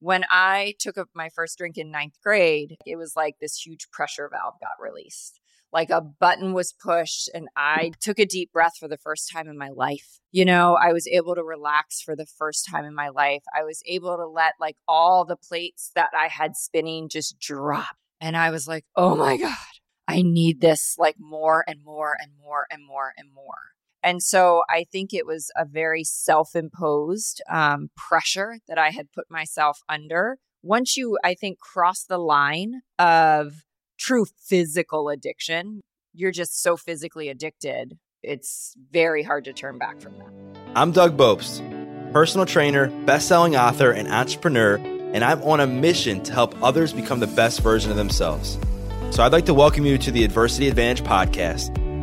when I took my first drink in ninth grade, it was like this huge pressure valve got released. Like a button was pushed, and I took a deep breath for the first time in my life. You know, I was able to relax for the first time in my life. I was able to let like all the plates that I had spinning just drop. And I was like, oh my God, I need this like more and more and more and more and more. And so I think it was a very self imposed um, pressure that I had put myself under. Once you, I think, cross the line of true physical addiction, you're just so physically addicted. It's very hard to turn back from that. I'm Doug Bopst, personal trainer, best-selling author, and entrepreneur, and I'm on a mission to help others become the best version of themselves. So I'd like to welcome you to the Adversity Advantage podcast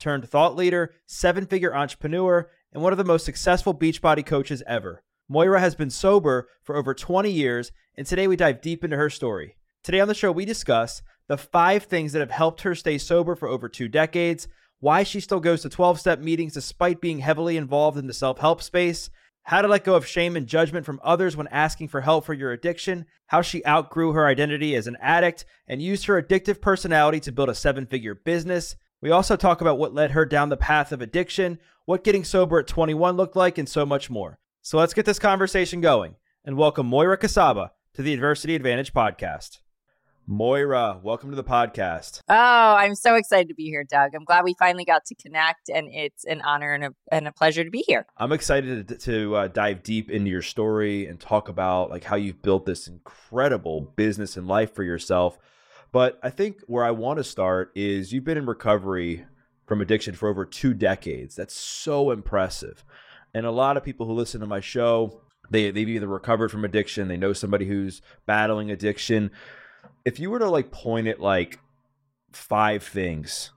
turned thought leader, seven figure entrepreneur, and one of the most successful Beachbody coaches ever. Moira has been sober for over 20 years, and today we dive deep into her story. Today on the show, we discuss the five things that have helped her stay sober for over two decades, why she still goes to 12 step meetings despite being heavily involved in the self help space, how to let go of shame and judgment from others when asking for help for your addiction, how she outgrew her identity as an addict and used her addictive personality to build a seven figure business, we also talk about what led her down the path of addiction, what getting sober at 21 looked like, and so much more. So let's get this conversation going and welcome Moira Kucaba to the Adversity Advantage podcast. Moira, welcome to the podcast. Oh, I'm so excited to be here, Doug. I'm glad we finally got to connect, and it's an honor and a, and a pleasure to be here. I'm excited to, to uh, dive deep into your story and talk about like how you've built this incredible business and life for yourself. But I think where I want to start is you've been in recovery from addiction for over two decades. That's so impressive. And a lot of people who listen to my show, they, they've either recovered from addiction, they know somebody who's battling addiction. If you were to like point at like five things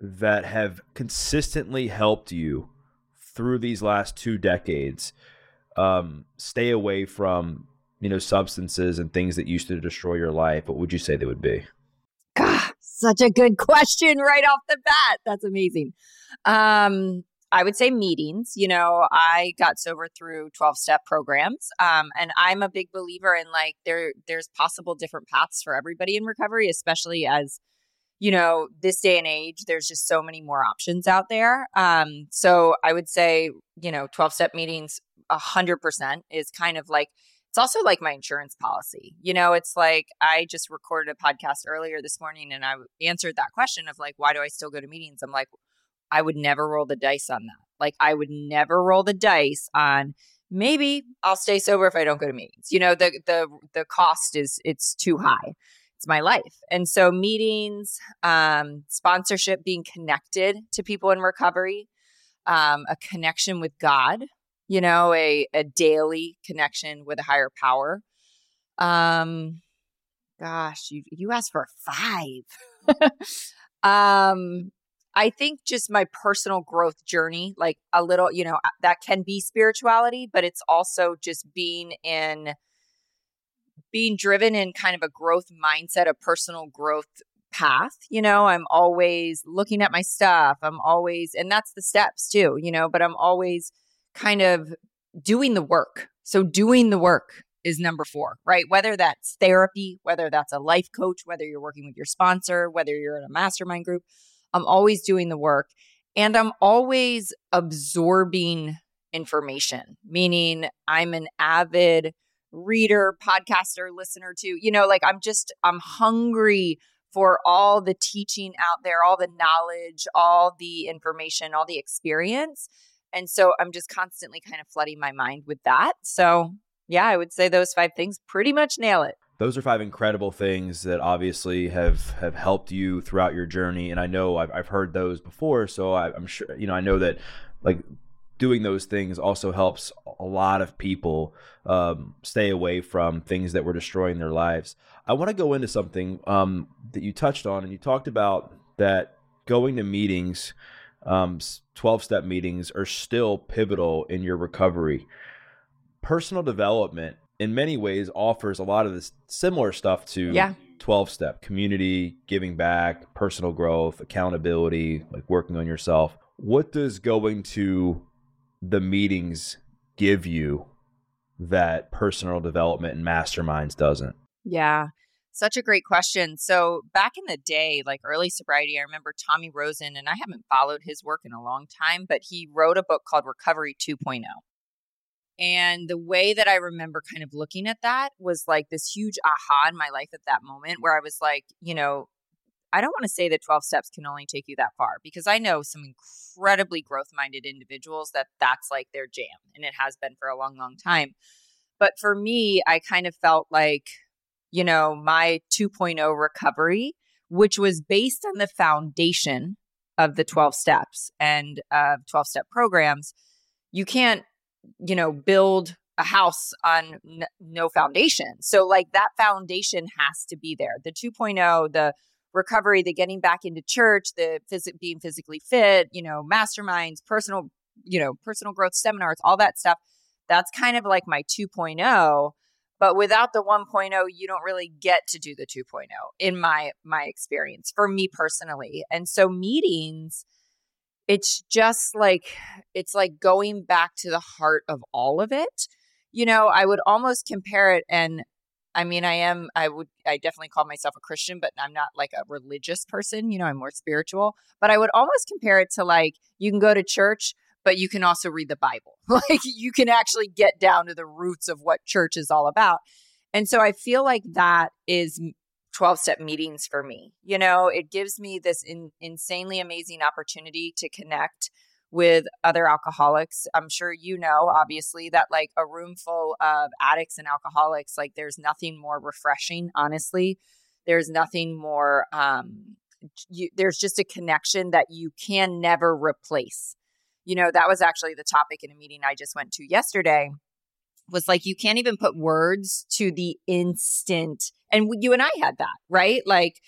that have consistently helped you through these last two decades um, stay away from you know, substances and things that used to destroy your life, what would you say they would be? God, such a good question right off the bat. That's amazing. Um, I would say meetings. You know, I got sober through 12 step programs. Um, and I'm a big believer in like there there's possible different paths for everybody in recovery, especially as you know, this day and age, there's just so many more options out there. Um, so I would say, you know, 12 step meetings, a hundred percent is kind of like it's also like my insurance policy. You know, it's like I just recorded a podcast earlier this morning and I answered that question of like, why do I still go to meetings? I'm like, I would never roll the dice on that. Like, I would never roll the dice on maybe I'll stay sober if I don't go to meetings. You know, the the the cost is it's too high. It's my life. And so meetings, um, sponsorship, being connected to people in recovery, um, a connection with God, you know, a, a daily connection with a higher power. Um, gosh, you, you asked for five. um, I think just my personal growth journey, like a little, you know, that can be spirituality, but it's also just being in being driven in kind of a growth mindset, a personal growth path. You know, I'm always looking at my stuff. I'm always, and that's the steps too, you know, but I'm always kind of doing the work. So, doing the work is number four, right? Whether that's therapy, whether that's a life coach, whether you're working with your sponsor, whether you're in a mastermind group, I'm always doing the work and I'm always absorbing information, meaning I'm an avid reader, podcaster, listener to, you know, like I'm just, I'm hungry for all the teaching out there, all the knowledge, all the information, all the experience. And so I'm just constantly kind of flooding my mind with that. So, yeah, I would say those five things pretty much nail it. Those are five incredible things that obviously have have helped you throughout your journey, and I know I've, I've heard those before. So I, I'm sure you know I know that like doing those things also helps a lot of people um, stay away from things that were destroying their lives. I want to go into something um, that you touched on, and you talked about that going to meetings, um, 12 step meetings, are still pivotal in your recovery. Personal development, in many ways, offers a lot of this similar stuff to yeah. 12 step community, giving back, personal growth, accountability, like working on yourself. What does going to the meetings give you that personal development and masterminds doesn't? Yeah. Such a great question. So, back in the day, like early sobriety, I remember Tommy Rosen, and I haven't followed his work in a long time, but he wrote a book called Recovery 2.0. And the way that I remember kind of looking at that was like this huge aha in my life at that moment where I was like, you know, I don't want to say that 12 steps can only take you that far because I know some incredibly growth minded individuals that that's like their jam and it has been for a long, long time. But for me, I kind of felt like, you know, my 2.0 recovery, which was based on the foundation of the 12 steps and uh, 12 step programs, you can't, you know, build a house on n- no foundation. So, like, that foundation has to be there. The 2.0, the recovery, the getting back into church, the phys- being physically fit, you know, masterminds, personal, you know, personal growth seminars, all that stuff. That's kind of like my 2.0 but without the 1.0 you don't really get to do the 2.0 in my my experience for me personally. And so meetings it's just like it's like going back to the heart of all of it. You know i would almost compare it and i mean i am i would i definitely call myself a christian but i'm not like a religious person you know i'm more spiritual. But i would almost compare it to like you can go to church but you can also read the Bible. like you can actually get down to the roots of what church is all about. And so I feel like that is 12 step meetings for me. You know, it gives me this in, insanely amazing opportunity to connect with other alcoholics. I'm sure you know, obviously, that like a room full of addicts and alcoholics, like there's nothing more refreshing, honestly. There's nothing more, um, you, there's just a connection that you can never replace you know, that was actually the topic in a meeting I just went to yesterday was like you can't even put words to the instant and you and I had that, right? Like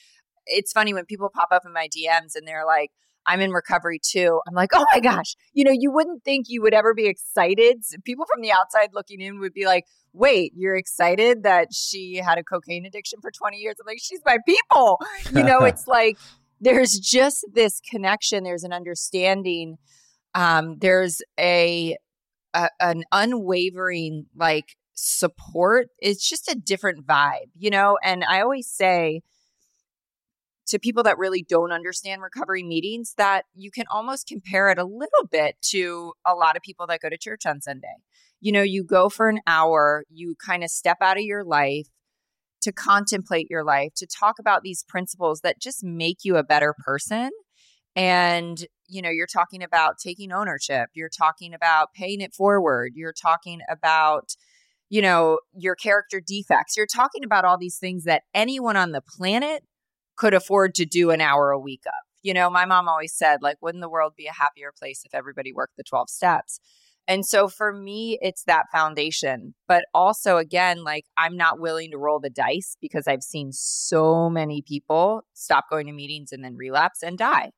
it's funny when people pop up in my DMs and they're like I'm in recovery too. I'm like, "Oh my gosh, you know, you wouldn't think you would ever be excited. People from the outside looking in would be like, "Wait, you're excited that she had a cocaine addiction for 20 years?" I'm like, "She's my people." You know, it's like there's just this connection, there's an understanding um, there's a, a an unwavering like support. It's just a different vibe, you know. And I always say to people that really don't understand recovery meetings that you can almost compare it a little bit to a lot of people that go to church on Sunday. You know, you go for an hour, you kind of step out of your life to contemplate your life, to talk about these principles that just make you a better person. And you know, you're talking about taking ownership, you're talking about paying it forward, you're talking about, you know, your character defects, you're talking about all these things that anyone on the planet could afford to do an hour a week of. You know, my mom always said, like, wouldn't the world be a happier place if everybody worked the 12 steps? And so for me, it's that foundation. But also, again, like I'm not willing to roll the dice because I've seen so many people stop going to meetings and then relapse and die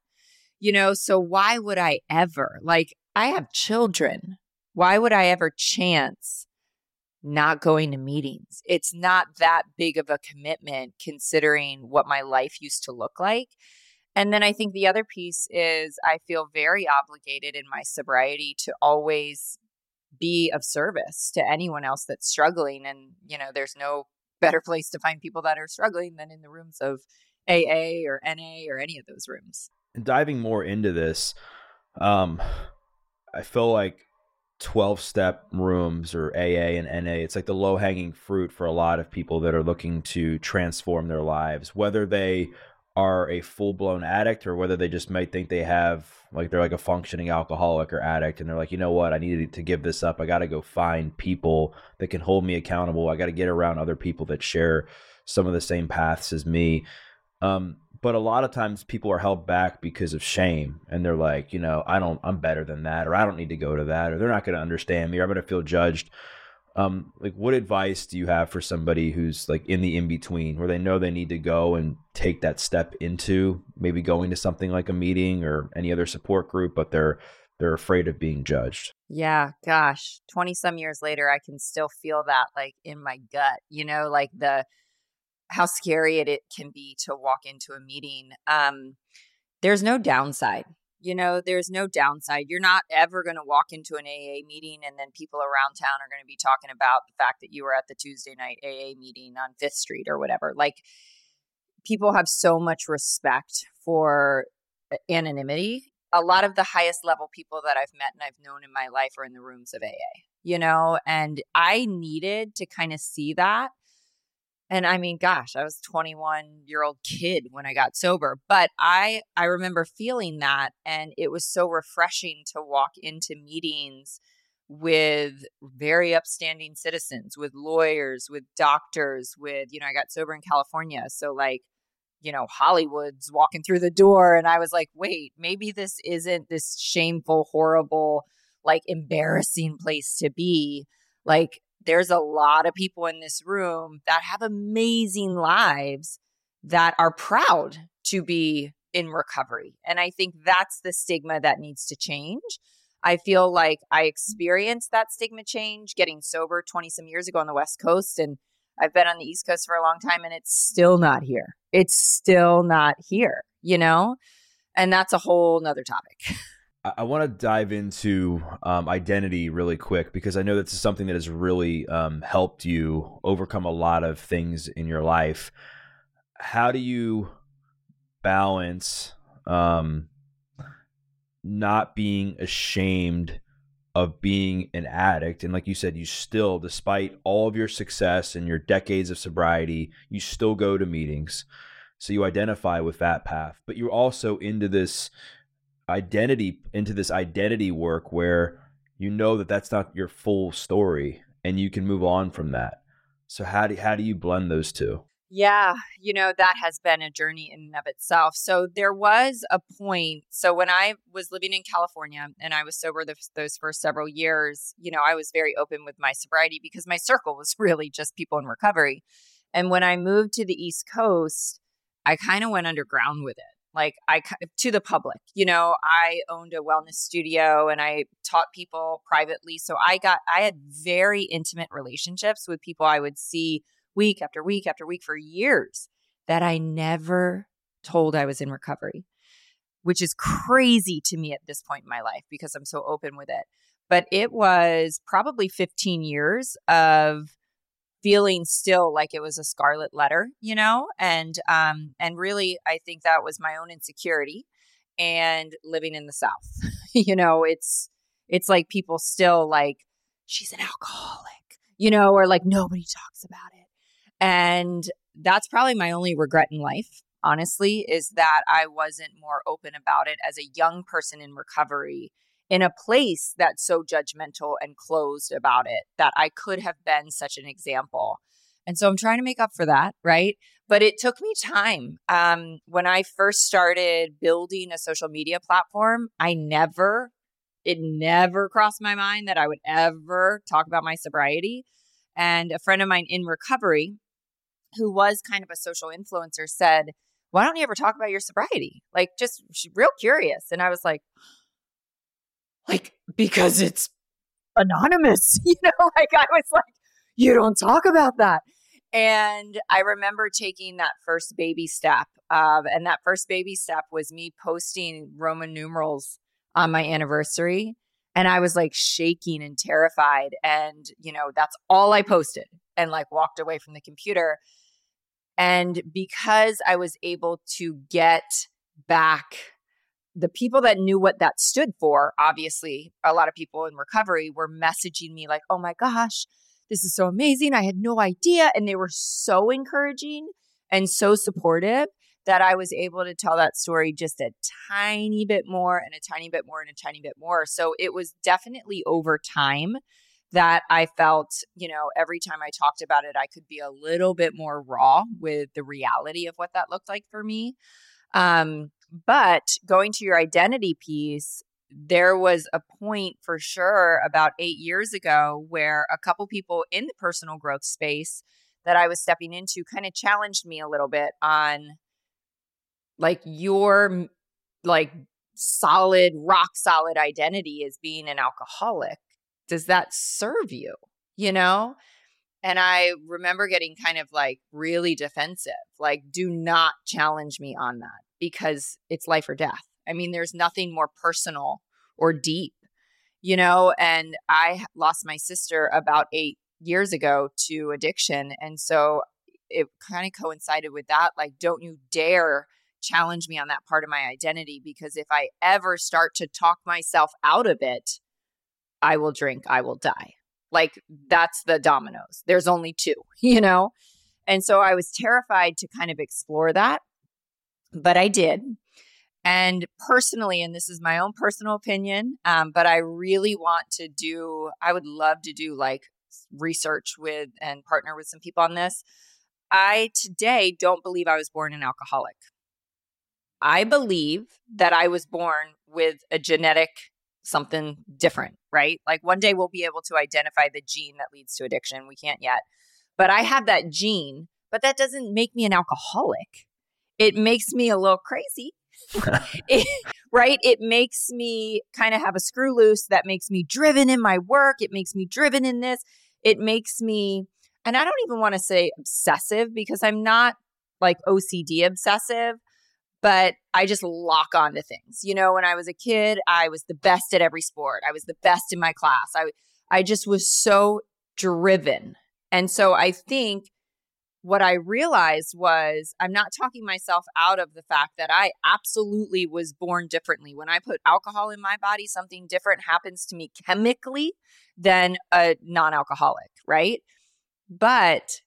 you know, so why would I ever, like, I have children. Why would I ever chance not going to meetings? It's not that big of a commitment considering what my life used to look like. And then I think the other piece is I feel very obligated in my sobriety to always be of service to anyone else that's struggling. And, you know, there's no better place to find people that are struggling than in the rooms of AA or NA or any of those rooms diving more into this, um, I feel like 12 step rooms or AA and NA, it's like the low hanging fruit for a lot of people that are looking to transform their lives, whether they are a full blown addict or whether they just might think they have like they're like a functioning alcoholic or addict and they're like, you know what, I need to give this up. I got to go find people that can hold me accountable. I got to get around other people that share some of the same paths as me. Um, but a lot of times people are held back because of shame and they're like you know i don't i'm better than that or i don't need to go to that or they're not going to understand me or i'm going to feel judged. Um like what advice do you have for somebody who's like in the in between where they know they need to go and take that step into maybe going to something like a meeting or any other support group but they're they're afraid of being judged? Yeah gosh 20 some years later i can still feel that like in my gut you know like the how scary it, it can be to walk into a meeting. Um, there's no downside. You know, there's no downside. You're not ever going to walk into an AA meeting and then people around town are going to be talking about the fact that you were at the Tuesday night AA meeting on Fifth Street or whatever. Like, people have so much respect for uh, anonymity. A lot of the highest level people that I've met and I've known in my life are in the rooms of AA, you know, and I needed to kind of see that and i mean gosh i was 21 year old kid when i got sober but i i remember feeling that and it was so refreshing to walk into meetings with very upstanding citizens with lawyers with doctors with you know i got sober in california so like you know hollywood's walking through the door and i was like wait maybe this isn't this shameful horrible like embarrassing place to be. Like there's a lot of people in this room that have amazing lives that are proud to be in recovery. And I think that's the stigma that needs to change. I feel like I mm. experienced that stigma change getting sober 20 some years ago on the West Coast. And I've been on the East Coast for a long time and it's still not here. It's still not here, you know? And that's a whole nother topic. I, want to dive into um, identity really quick because I know this is something that has really um, helped you overcome a lot of things in your life. How do you balance um, not being ashamed of being an addict? And like you said, you still, despite all of your success and your decades of sobriety, you still go to meetings. So you identify with that path, but you're also into this identity into this identity work where you know that that's not your full story and you can move on from that. So how do how do you blend those two? Yeah, you know, that has been a journey in and of itself. So there was a point. So when I was living in California and I was sober the, those first several years, you know, I was very open with my sobriety because my circle was really just people in recovery. And when I moved to the East Coast, I kind of went underground with it like I to the public. You know, I owned a wellness studio and I taught people privately. So I got I had very intimate relationships with people I would see week after week after week for years that I never told I was in recovery, which is crazy to me at this point in my life because I'm so open with it. But it was probably 15 years of feeling still like it was a scarlet letter, you know, and um and really I think that was my own insecurity and living in the south. you know, it's it's like people still like she's an alcoholic, you know, or like nobody talks about it. And that's probably my only regret in life, honestly, is that I wasn't more open about it as a young person in recovery in a place that's so judgmental and closed about it that I could have been such an example. And so I'm trying to make up for that, right? But it took me time. Um, when I first started building a social media platform, I never, it never crossed my mind that I would ever talk about my sobriety. And a friend of mine in recovery, who was kind of a social influencer, said, Why don't you ever talk about your sobriety? Like, just real curious. And I was like, like because it's anonymous you know like i was like you don't talk about that. And i remember taking that first baby step um, and that first baby step was me posting roman numerals on my anniversary and i was like shaking and terrified and you know that's all i posted and like walked away from the computer. And because i was able to get back the people that knew what that stood for, obviously, a lot of people in recovery were messaging me like, oh my gosh, this is so amazing. I had no idea. And they were so encouraging and so supportive that I was able to tell that story just a tiny bit more and a tiny bit more and a tiny bit more. So it was definitely over time that I felt, you know, every time I talked about it, I could be a little bit more raw with the reality of what that looked like for me. Um, but going to your identity piece, there was a point for sure about eight years ago where a couple people in the personal growth space that I was stepping into kind of challenged me a little bit on like your like solid, rock solid identity as being an alcoholic. Does that serve you? You know? And I remember getting kind of like really defensive, like, do not challenge me on that because it's life or death. I mean, there's nothing more personal or deep, you know? And I lost my sister about eight years ago to addiction. And so it kind of coincided with that. Like, don't you dare challenge me on that part of my identity because if I ever start to talk myself out of it, I will drink, I will die. Like that's the dominoes. There's only two, you know? And so I was terrified to kind of explore that, but I did. And personally, and this is my own personal opinion, um, but I really want to do, I would love to do like research with and partner with some people on this. I today don't believe I was born an alcoholic. I believe that I was born with a genetic something different, right? Like one day we'll be able to identify the gene that leads to addiction. We can't yet. But I have that gene, but that doesn't make me an alcoholic. It makes me a little crazy. it, right? It makes me kind of have a screw loose that makes me driven in my work. It makes me driven in this. It makes me, and I don't even want to say obsessive because I'm not like OCD obsessive, but I just lock on to things. You know, when I was a kid, I was the best at every sport. I was the best in my class. I I just was so driven. And so I think what I realized was I'm not talking myself out of the fact that I absolutely was born differently. When I put alcohol in my body, something different happens to me chemically than a non alcoholic, right? But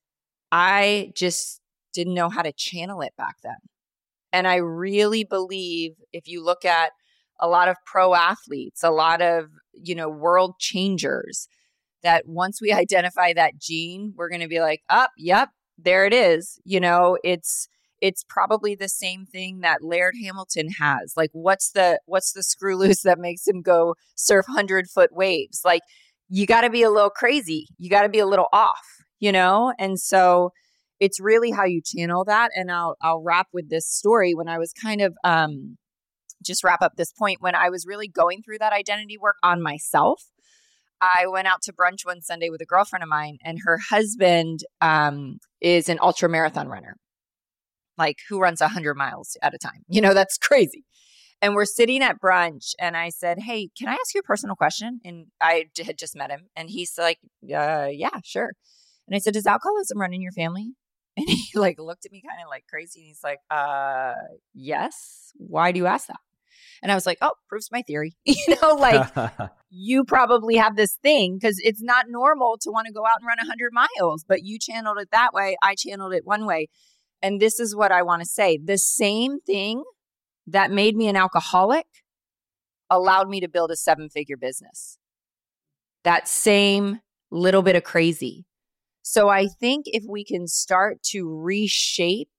I just didn't know how to channel it back then. And I really believe if you look at a lot of pro athletes, a lot of, you know, world changers, that once we identify that gene, we're going to be like, up, oh, yep, there it is. You know, it's it's probably the same thing that Laird Hamilton has. Like, what's the what's the screw loose that makes him go surf hundred foot waves? Like, you got to be a little crazy. You got to be a little off. You know, and so it's really how you channel that. And I'll I'll wrap with this story. When I was kind of um, just wrap up this point when I was really going through that identity work on myself. I went out to brunch one Sunday with a girlfriend of mine, and her husband um, is an ultra marathon runner, like who runs 100 miles at a time. You know, that's crazy. And we're sitting at brunch, and I said, Hey, can I ask you a personal question? And I had just met him, and he's like, uh, Yeah, sure. And I said, Does alcoholism run in your family? And he like looked at me kind of like crazy, and he's like, Uh, yes. Why do you ask that? And I was like, oh, proves my theory. you know, like you probably have this thing because it's not normal to want to go out and run 100 miles, but you channeled it that way. I channeled it one way. And this is what I want to say the same thing that made me an alcoholic allowed me to build a seven figure business. That same little bit of crazy. So I think if we can start to reshape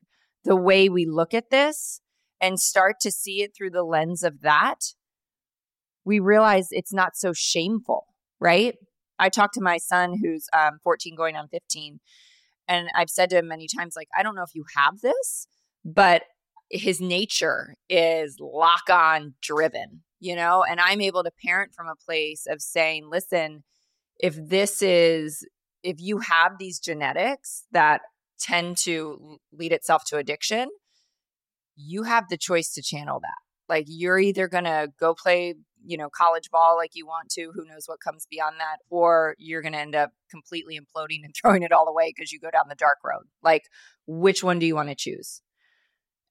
the way we look at this, and start to see it through the lens of that, we realize it's not so shameful, right? I talked to my son who's um, 14 going on 15, and I've said to him many times, like, I don't know if you have this, but his nature is lock on driven, you know? And I'm able to parent from a place of saying, listen, if this is, if you have these genetics that tend to lead itself to addiction, you have the choice to channel that. Like you're either going to go play, you know, college ball like you want to, who knows what comes beyond that, or you're going to end up completely imploding and throwing it all away because you go down the dark road. Like which one do you want to choose?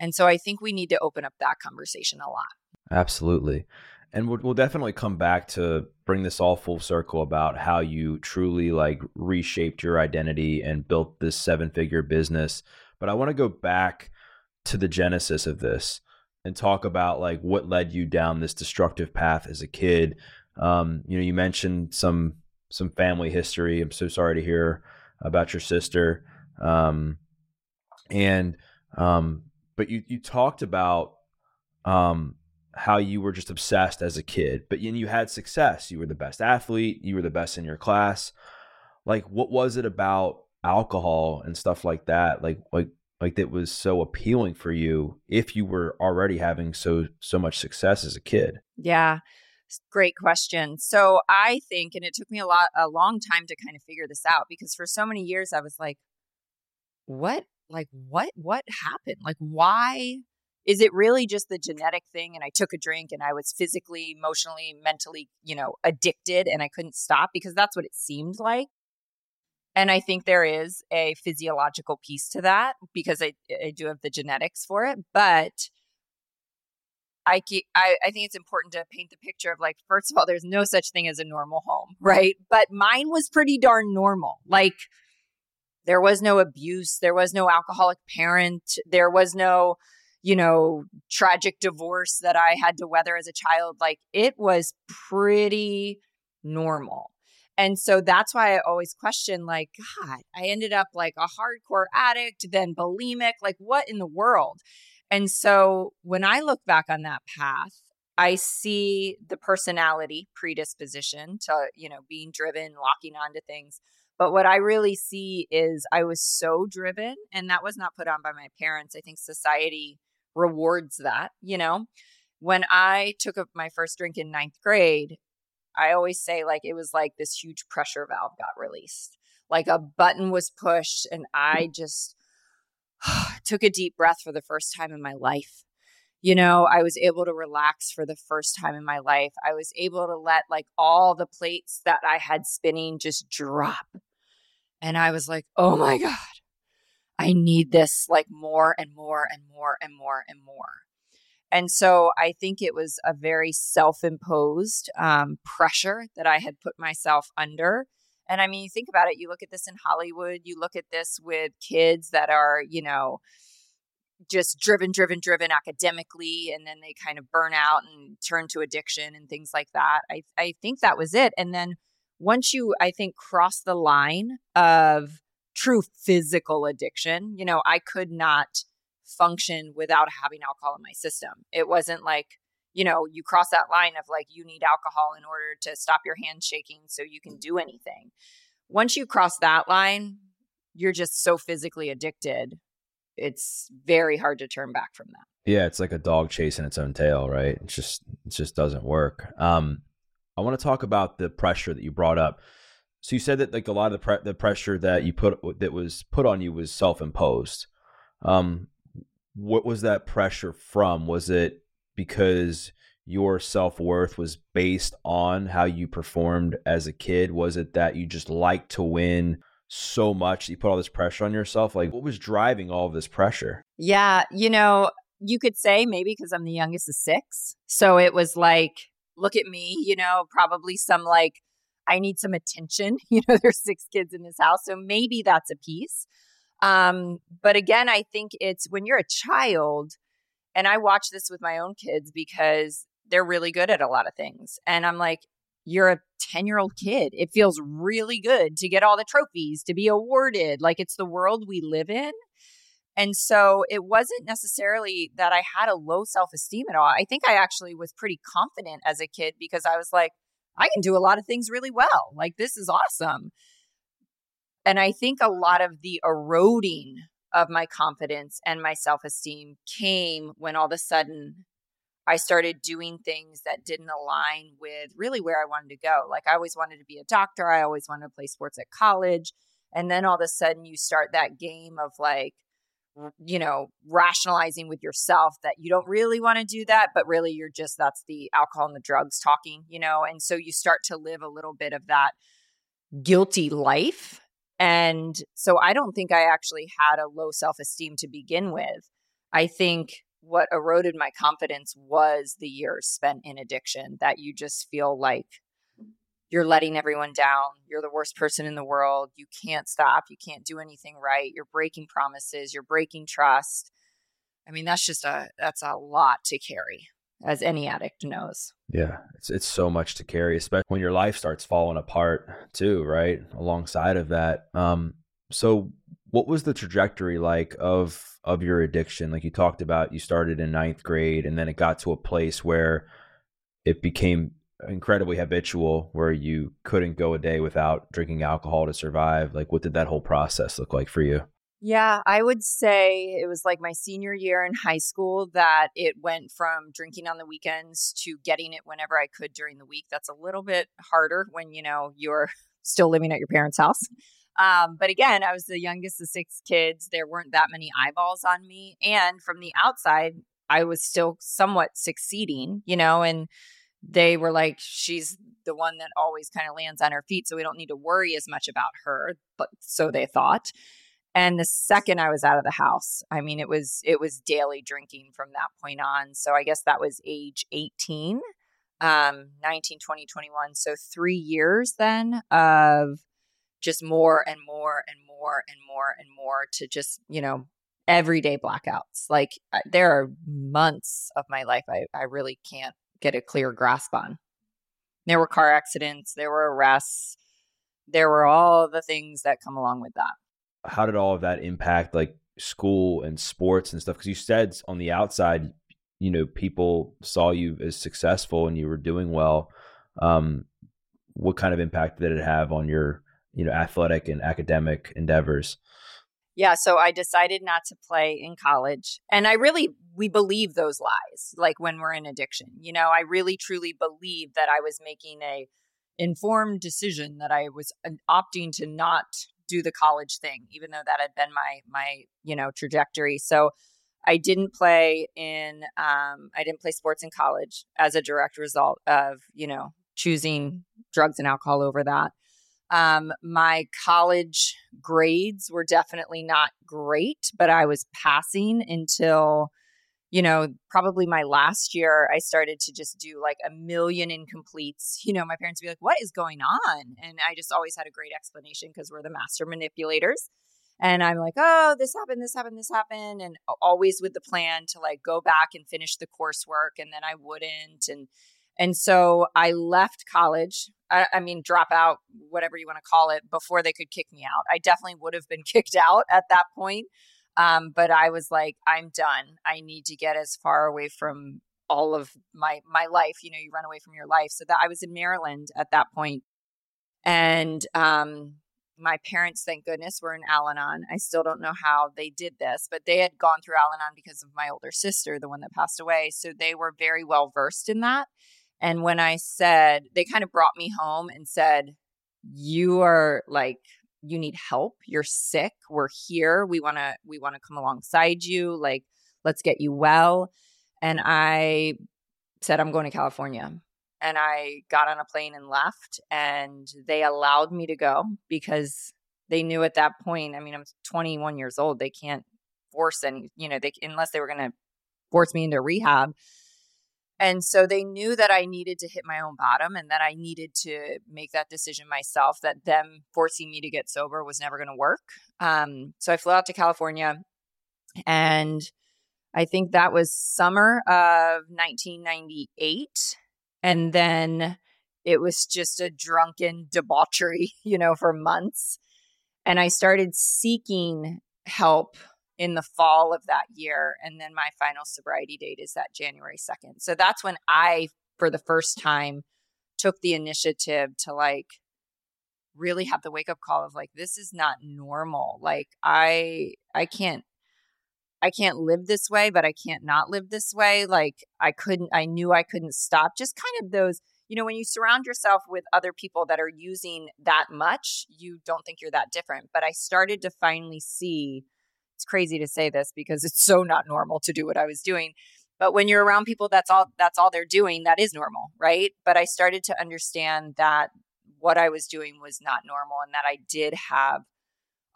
And so I think we need to open up that conversation a lot. Absolutely. And we'll, we'll definitely come back to bring this all full circle about how you truly like reshaped your identity and built this seven figure business. But I want to go back to the genesis of this and talk about like what led you down this destructive path as a kid. Um, you know, you mentioned some some family history. I'm so sorry to hear about your sister. Um, and um, but you you talked about um how you were just obsessed as a kid, but you, you had success. You were the best athlete. You were the best in your class. Like, what was it about alcohol and stuff like that? Like, like, like that was so appealing for you if you were already having so so much success as a kid. Yeah, great question. So I think, and it took me a lot, a long time to kind of figure this out because for so many years I was like, what, like, what, what happened? Like, why? is it really just the genetic thing and i took a drink and i was physically emotionally mentally you know addicted and i couldn't stop because that's what it seemed like and i think there is a physiological piece to that because i, I do have the genetics for it but I, I, I think it's important to paint the picture of like first of all there's no such thing as a normal home right? But mine was pretty darn normal. Like there was no abuse there was no alcoholic parent there was no you know, tragic divorce that I had to weather as a child, like it was pretty normal. And so that's why I always question, like, God, I ended up like a hardcore addict, then bulimic. Like, what in the world? And so when I look back on that path, I see the personality predisposition to, you know, being driven, locking onto things. But what I really see is I was so driven, and that was not put on by my parents. I think society rewards that, you know? When I took up my first drink in ninth grade, I always say like it was like this huge pressure valve got released. Like a button was pushed and I mm-hmm. just took a deep breath for the first time in my life. You know, I was able to relax for the first time in my life. I was able to let like all the plates that I had spinning just drop. And I was like, oh my God, I need this like more and more and more and more and more. And so I think it was a very self imposed um, pressure that I had put myself under. And I mean, you think about it, you look at this in Hollywood, you look at this with kids that are, you know, just driven, driven, driven academically, and then they kind of burn out and turn to addiction and things like that. I, I think that was it. And then once you, I think, cross the line of true physical addiction. You know, I could not function without having alcohol in my system. It wasn't like, you know, you cross that line of like, you need alcohol in order to stop your hand shaking so you can do anything. Once you cross that line, you're just so physically addicted. It's very hard to turn back from that. Yeah, it's like a dog chasing its own tail, right? It just it just doesn't work. Um, I want to talk about the pressure that you brought up. So you said that like a lot of the pre- the pressure that you put that was put on you was self imposed. Um, what was that pressure from? Was it because your self worth was based on how you performed as a kid? Was it that you just liked to win so much that you put all this pressure on yourself? Like, what was driving all of this pressure? Yeah, you know, you could say maybe because I'm the youngest of six. So it was like, look at me, you know, probably some like I need some attention. You know, there's six kids in this house. So maybe that's a piece. Um, but again, I think it's when you're a child, and I watch this with my own kids because they're really good at a lot of things. And I'm like, you're a 10 year old kid. It feels really good to get all the trophies, to be awarded. Like it's the world we live in. And so it wasn't necessarily that I had a low self esteem at all. I think I actually was pretty confident as a kid because I was like, I can do a lot of things really well. Like, this is awesome. And I think a lot of the eroding of my confidence and my self esteem came when all of a sudden I started doing things that didn't align with really where I wanted to go. Like, I always wanted to be a doctor, I always wanted to play sports at college. And then all of a sudden, you start that game of like, you know, rationalizing with yourself that you don't really want to do that, but really you're just that's the alcohol and the drugs talking, you know, and so you start to live a little bit of that guilty life. And so I don't think I actually had a low self esteem to begin with. I think what eroded my confidence was the years spent in addiction that you just feel like you're letting everyone down. You're the worst person in the world. You can't stop. You can't do anything right. You're breaking promises. You're breaking trust. I mean, that's just a that's a lot to carry, as any addict knows. Yeah, it's it's so much to carry, especially when your life starts falling apart too, right? Alongside of that. Um, so what was the trajectory like of of your addiction? Like you talked about, you started in ninth grade, and then it got to a place where it became incredibly habitual, where you couldn't go a day without drinking alcohol to survive. Like, what did that whole process look like for you? Yeah, I would say it was like my senior year in high school that it went from drinking on the weekends to getting it whenever I could during the week. That's a little bit harder when, you know, you're still living at your parents' house. Um, but again, I was the youngest of six kids. There weren't that many eyeballs on me. And from the outside, I was still somewhat succeeding, you know, and they were like, she's the one that always kind of lands on her feet. So we don't need to worry as much about her. But so they thought. And the second I was out of the house, I mean, it was it was daily drinking from that point on. So I guess that was age 18, um, 19, 20, 21. So three years then of just more and more and more and more and more to just, you know, everyday blackouts. Like there are months of my life I, I really can't get a clear grasp on. There were car accidents, there were arrests, there were all the things that come along with that. How did all of that impact like school and sports and stuff? Because you said on the outside, you know, people saw you as successful and you were doing well. Um, what kind of impact did it have on your you know athletic and academic endeavors yeah so i decided not to play in college and i really we believe those lies like when we're in addiction you know i really truly believe that i was making a informed decision that i was uh, opting to not do the college thing even though that had been my my you know trajectory. So i didn't play in um, i didn't play sports in college as a direct result of you know choosing drugs and alcohol over that. Um, my college grades were definitely not great, but I was passing until, you know, probably my last year. I started to just do like a million incompletes. You know, my parents would be like, What is going on? And I just always had a great explanation because we're the master manipulators. And I'm like, oh, this happened, this happened, this happened. And always with the plan to like go back and finish the coursework. And then I wouldn't. And and so I left college. I, I, mean, drop out, whatever you want to call it, before they could kick me out. I definitely would have been kicked out at that point. Um, but I was like, I'm done. I need to get as far away from all of my my life. You know, you run away from your life. So that I was in Maryland at that point, and um, my parents, thank goodness, were in Al-Anon. I still don't know how they did this, but they had gone through Al-Anon because of my older sister, the one that passed away. So they were very well versed in that. And when I said, they kind of brought me home and said, You are like, you need help. You're sick. We're here. We want to, we want to come alongside you. Like, let's get you well. And I said, I'm going to California. And I got on a plane and left. And they allowed me to go because they knew at that point, I mean, I'm 21 years old. They can't force any, you know, they, unless they were going to force me into rehab and so they knew that I needed to hit my own bottom and that I needed to make that decision myself, that them forcing me to get sober was never going to work. Um, so I flew out to California and I think that was summer of 1998. And then it was just a drunken debauchery, you know, for months. And I started seeking help in the fall of that year. And then my final sobriety date is that January 2nd. So that's when I, for the first time, took the initiative to like really have the wake up call of like, this is not normal. Like, I, I can't. I can't live this way, but I can't not live this way. Like I couldn't, I knew I couldn't stop. Just kind of those, you know, when you surround yourself with other people that are using that much, you don't think you're that different. But I started to finally see it's crazy to say this because it's so not normal to do what I was doing. But when you're around people that's all that's all they're doing, that is normal, right? But I started to understand that what I was doing was not normal and that I did have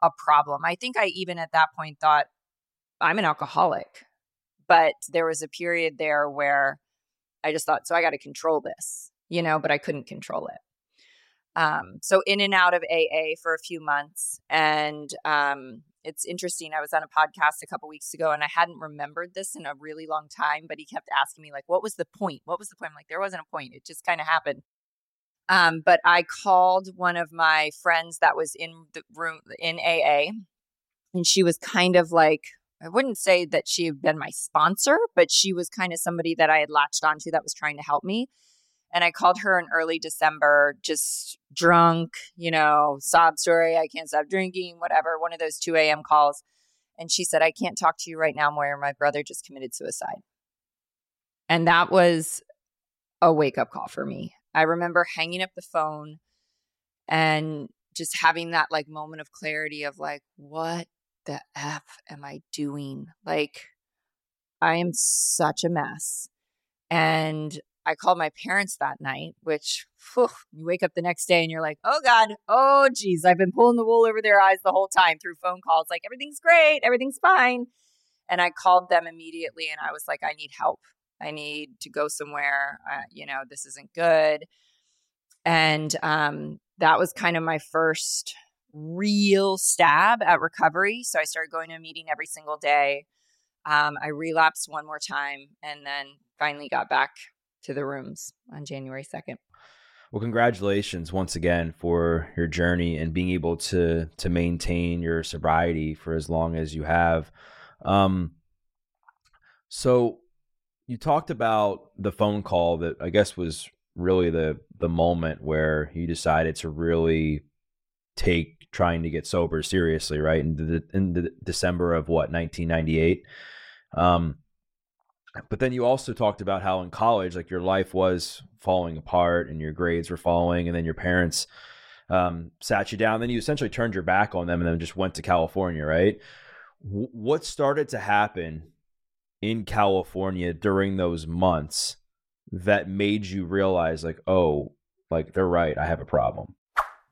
a problem. I think I even at that point thought I'm an alcoholic. But there was a period there where I just thought, so I got to control this, you know, but I couldn't control it. Um, so in and out of AA for a few months, and um, it's interesting. I was on a podcast a couple weeks ago and I hadn't remembered this in a really long time, but he kept asking me, like, what was the point? What was the point? I'm like, there wasn't a point. It just kind of happened. Um, but I called one of my friends that was in the room in AA And she was kind of like, I wouldn't say that she had been my sponsor, but she was kind of somebody that I had latched onto that was trying to help me. And I called her in early December, just drunk, you know, sob story. I can't stop drinking, whatever, one of those 2 a.m. calls. And she said, I can't talk to you right now, Moira. My brother just committed suicide. And that was a wake up call for me. I remember hanging up the phone and just having that like moment of clarity of like, what the F am I doing? Like, I am such a mess. And I called my parents that night, which whew, you wake up the next day and you're like, oh God, oh geez, I've been pulling the wool over their eyes the whole time through phone calls. Like, everything's great, everything's fine. And I called them immediately and I was like, I need help. I need to go somewhere. Uh, you know, this isn't good. And um, that was kind of my first real stab at recovery. So I started going to a meeting every single day. Um, I relapsed one more time and then finally got back to the rooms on January 2nd. Well, congratulations once again for your journey and being able to to maintain your sobriety for as long as you have. Um, so you talked about the phone call that I guess was really the the moment where you decided to really take trying to get sober seriously, right? In the in the December of what 1998. Um, but then you also talked about how in college, like your life was falling apart and your grades were falling, and then your parents um, sat you down. Then you essentially turned your back on them and then just went to California, right? W- what started to happen in California during those months that made you realize, like, oh, like they're right, I have a problem?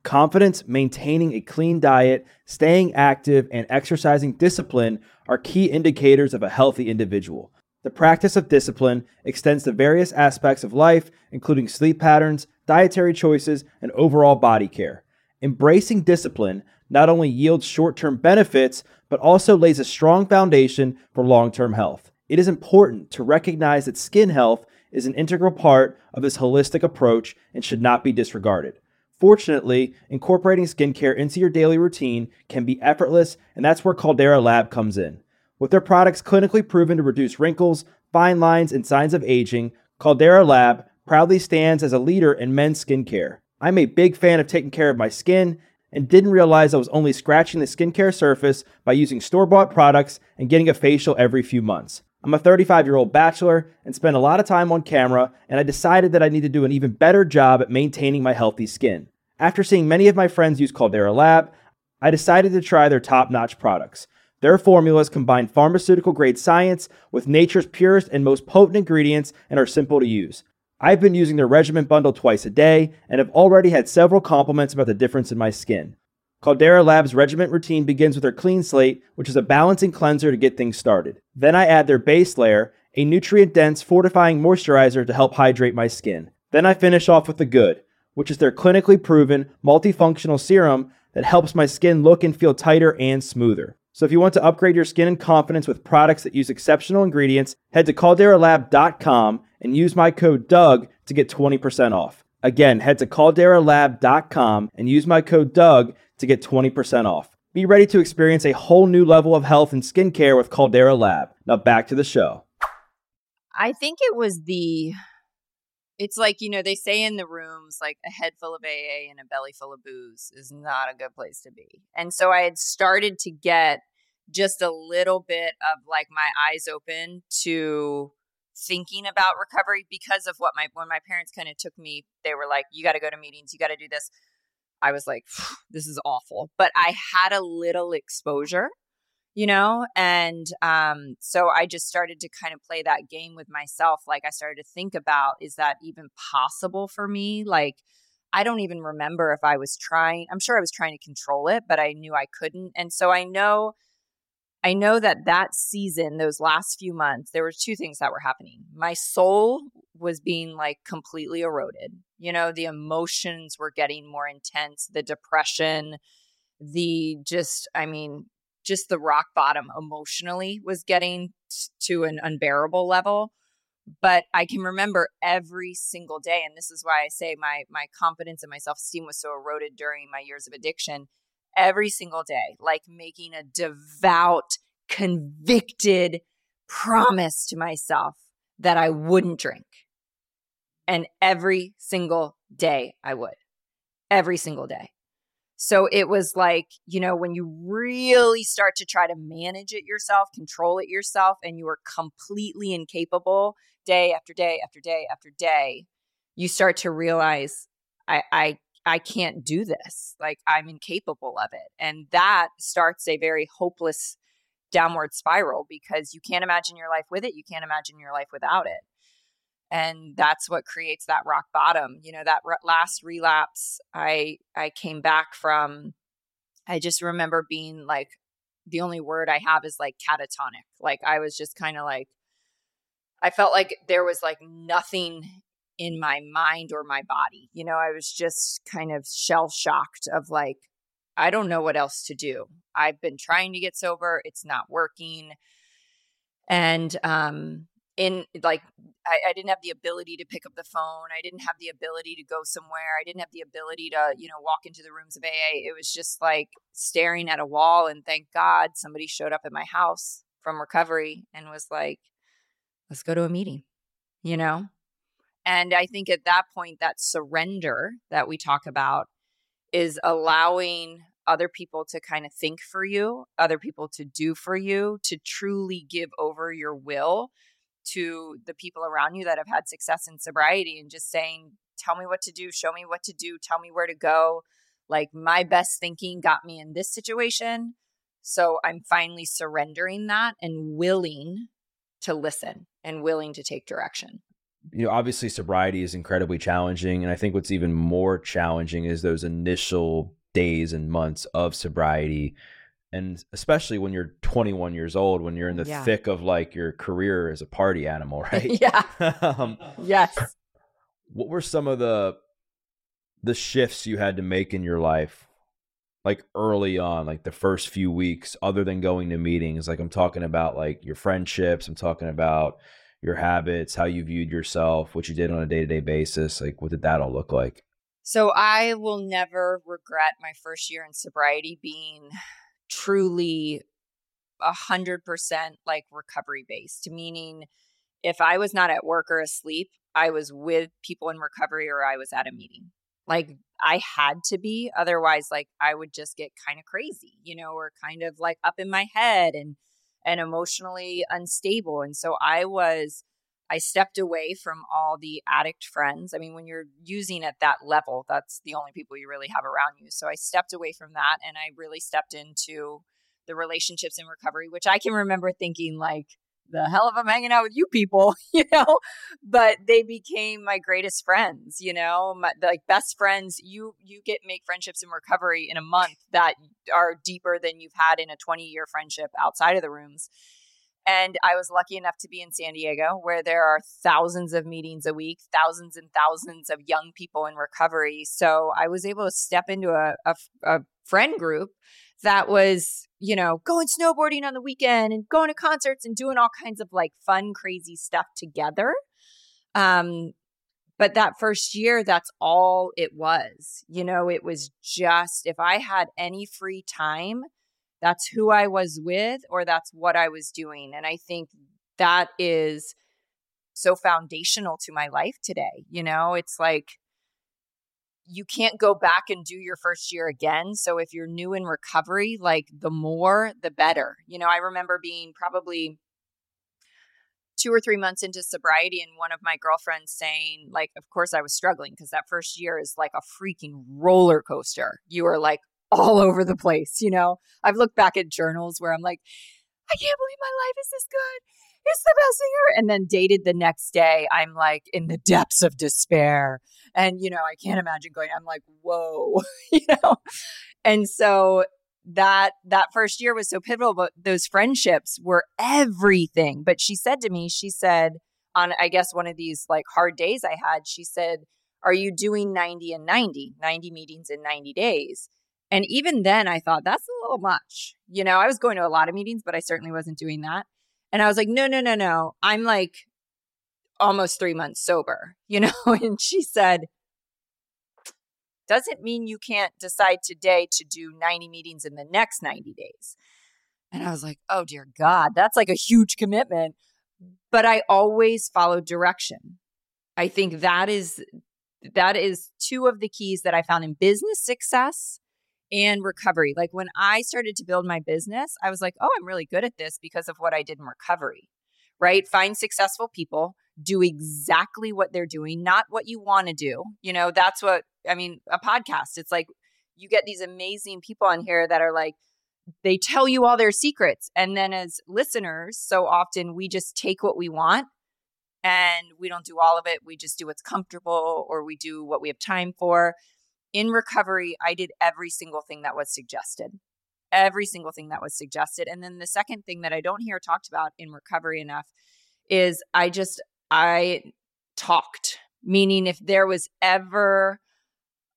Confidence, maintaining a clean diet, staying active, and exercising discipline are key indicators of a healthy individual. The practice of discipline extends to various aspects of life, including sleep patterns, dietary choices, and overall body care. Embracing discipline not only yields short term benefits, but also lays a strong foundation for long term health. It is important to recognize that skin health is an integral part of this holistic approach and should not be disregarded. Fortunately, incorporating skincare into your daily routine can be effortless, and that's where Caldera Lab comes in. With their products clinically proven to reduce wrinkles, fine lines, and signs of aging, Caldera Lab proudly stands as a leader in men's skincare. I'm a big fan of taking care of my skin and didn't realize I was only scratching the skincare surface by using store bought products and getting a facial every few months. I'm a 35 year old bachelor and spend a lot of time on camera, and I decided that I need to do an even better job at maintaining my healthy skin. After seeing many of my friends use Caldera Lab, I decided to try their top notch products. Their formulas combine pharmaceutical grade science with nature's purest and most potent ingredients and are simple to use. I've been using their regimen bundle twice a day and have already had several compliments about the difference in my skin. Caldera Lab's regimen routine begins with their clean slate, which is a balancing cleanser to get things started. Then I add their base layer, a nutrient dense fortifying moisturizer to help hydrate my skin. Then I finish off with the good, which is their clinically proven multifunctional serum that helps my skin look and feel tighter and smoother. So if you want to upgrade your skin and confidence with products that use exceptional ingredients, head to calderalab.com and use my code DOUG to get 20% off. Again, head to calderalab.com and use my code DOUG to get 20% off. Be ready to experience a whole new level of health and skincare with Caldera Lab. Now back to the show. I think it was the it's like you know they say in the rooms like a head full of aa and a belly full of booze is not a good place to be and so i had started to get just a little bit of like my eyes open to thinking about recovery because of what my when my parents kind of took me they were like you got to go to meetings you got to do this. I was like this is awful. But i had a little exposure you know and um so i just started to kind of play that game with myself like i started to think about is that even possible for me? Like i don't even remember if i was trying i'm sure i was trying to control it but i knew i couldn't and so i know i know that that season those last few months there were two things that were happening. My soul was being like completely eroded. You know the emotions were getting more intense the depression the just i mean just the rock bottom emotionally was getting to an unbearable level. But i can remember every single day and this is why i say my my confidence and my self-esteem was so eroded during my years of addiction every single day, like making a devout, convicted promise to myself that I wouldn't drink. And every single day I would. Every single day. So it was like, you know, when you really start to try to manage it yourself, control it yourself, and you are completely incapable day after day after day after day, you start to realize I, I I can't do this. Like I'm incapable of it. And that starts a very hopeless downward spiral because you can't imagine your life with it. You can't imagine your life without it. And that's what creates that rock bottom. You know, that re- last relapse I I came back from I just remember being like the only word I have is like catatonic. Like I was just kind of like I felt like there was like nothing in my mind or my body. You know, I was just kind of shell shocked of like, I don't know what else to do. I've been trying to get sober, it's not working. And um in like I, I, didn't have the ability to pick up the phone. I didn't have the ability to go somewhere. I didn't have the ability to, you know, walk into the rooms of AA. It was just like staring at a wall. And thank God somebody showed up at my house from recovery and was like, let's go to a meeting, you know? And I think at that point, that surrender that we talk about is allowing other people to kind of think for you, other people to do for you, to truly give over your will to the people around you that have had success in sobriety and just saying, tell me what to do, show me what to do, tell me where to go. Like my best thinking got me in this situation. So I'm finally surrendering that and willing to listen and willing to take direction you know, obviously sobriety is incredibly challenging. And I think what's even more challenging is those initial days and months of sobriety. And especially when you're 21 years old, when you're in the yeah. thick of like your career as a party animal, right? yeah. um, yes. What were some of the the shifts you had to make in your life like early on like the first few weeks other than going to meetings like i'm talking about like your friendships i'm talking about your habits, how you viewed yourself, what you did on a day to day basis? Like, what did that all look like? So, I will never regret my first year in sobriety being truly a hundred percent like recovery based, meaning if I was not at work or asleep, I was with people in recovery or I was at a meeting. Like I had to be, otherwise, like I would just get kind of crazy, you know, or kind of like up in my head and and emotionally unstable. And so I was, I stepped away from all the addict friends. I mean, when you're using at that level, that's the only people you really have around you. So I stepped away from that and I really stepped into the relationships in recovery, which I can remember thinking like, the hell if I'm hanging out with you people, you know? But they became my greatest friends, you know, my, like best friends. You you get make friendships in recovery in a month that are deeper than you've had in a 20 year friendship outside of the rooms. And I was lucky enough to be in San Diego, where there are thousands of meetings a week, thousands and thousands of young people in recovery. So I was able to step into a, a, a friend group that was, you know, going snowboarding on the weekend and going to concerts and doing all kinds of like fun, crazy stuff together. Um, but that first year, that's all it was. You know, it was just if I had any free time, that's who I was with or that's what I was doing. And I think that is so foundational to my life today. You know, it's like you can't go back and do your first year again. So if you're new in recovery, like the more, the better. You know, I remember being probably two or three months into sobriety and one of my girlfriends saying, like, of course I was struggling because that first year is like a freaking roller coaster. You are like all over the place. You know, I've looked back at journals where I'm like, I can't believe my life is this good it's the best thing ever. And then dated the next day, I'm like in the depths of despair. And, you know, I can't imagine going, I'm like, whoa, you know? And so that that first year was so pivotal, but those friendships were everything. But she said to me, she said, on I guess one of these like hard days I had, she said, Are you doing 90 and 90, 90 meetings in 90 days? And even then I thought that's a little much. You know, I was going to a lot of meetings, but I certainly wasn't doing that. And I was like, no, no, no, no. I'm like almost three months sober, you know? And she said, doesn't mean you can't decide today to do 90 meetings in the next 90 days. And I was like, oh dear God, that's like a huge commitment. But I always follow direction. I think that is that is two of the keys that I found in business success and recovery. Like when I started to build my business, I was like, oh, I'm really good at this because of what I did in recovery, right? Find successful people, do exactly what they're doing, not what you want to do. You know, that's what I mean, a podcast. It's like you get these amazing people on here that are like, they tell you all their secrets. And then as listeners, so often we just take what we want and we don't do all of it. We just do what's comfortable or we do what we have time for. In recovery, I did every single thing that was suggested. Every single thing that was suggested. And then the second thing that I don't hear talked about in recovery enough is I just, I talked, meaning if there was ever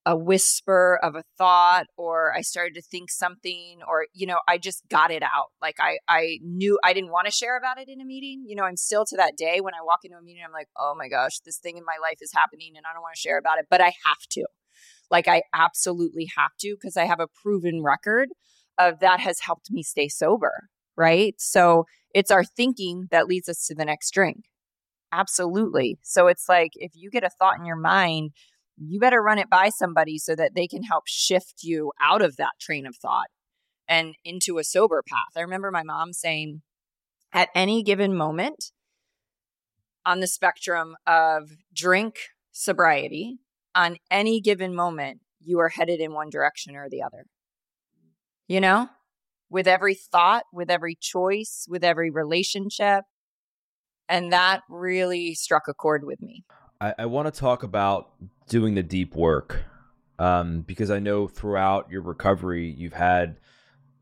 a whisper of a thought or I started to think something or you know I just got it out like I I knew I didn't want to share about it in a meeting you know I'm still to that day when I walk into a meeting I'm like oh my gosh this thing in my life is happening and I don't want to share about it but I have to like I absolutely have to because I have a proven record of that has helped me stay sober right? So it's our thinking that leads us to the next drink absolutely so it's like if you get a thought in your mind you better run it by somebody so that they can help shift you out of that train of thought and into a sober path. I remember my mom saying, at any given moment on the spectrum of drink sobriety, on any given moment, you are headed in one direction or the other. You know, with every thought, with every choice, with every relationship. And that really struck a chord with me. I, I want to talk about doing the deep work um, because I know throughout your recovery you've had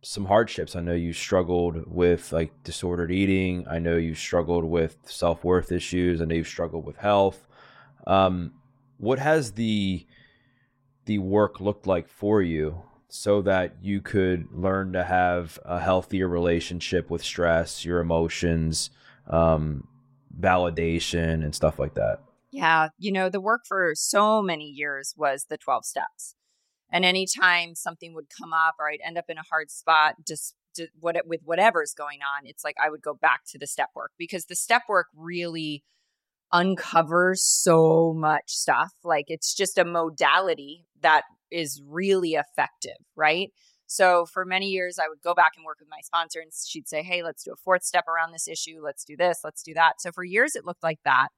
some hardships. I know you struggled with like disordered eating. I know you struggled with self worth issues. I know you've struggled with health. Um, what has the the work looked like for you so that you could learn to have a healthier relationship with stress, your emotions, um, validation, and stuff like that? Yeah. You know, the work for so many years was the 12 steps. And anytime something would come up or I'd end up in a hard spot, just what with whatever's going on, it's like I would go back to the step work because the step work really uncovers so much stuff. Like it's just a modality that is really effective, right? So for many years, I would go back and work with my sponsor, and she'd say, Hey, let's do a fourth step around this issue. Let's do this. Let's do that. So for years, it looked like that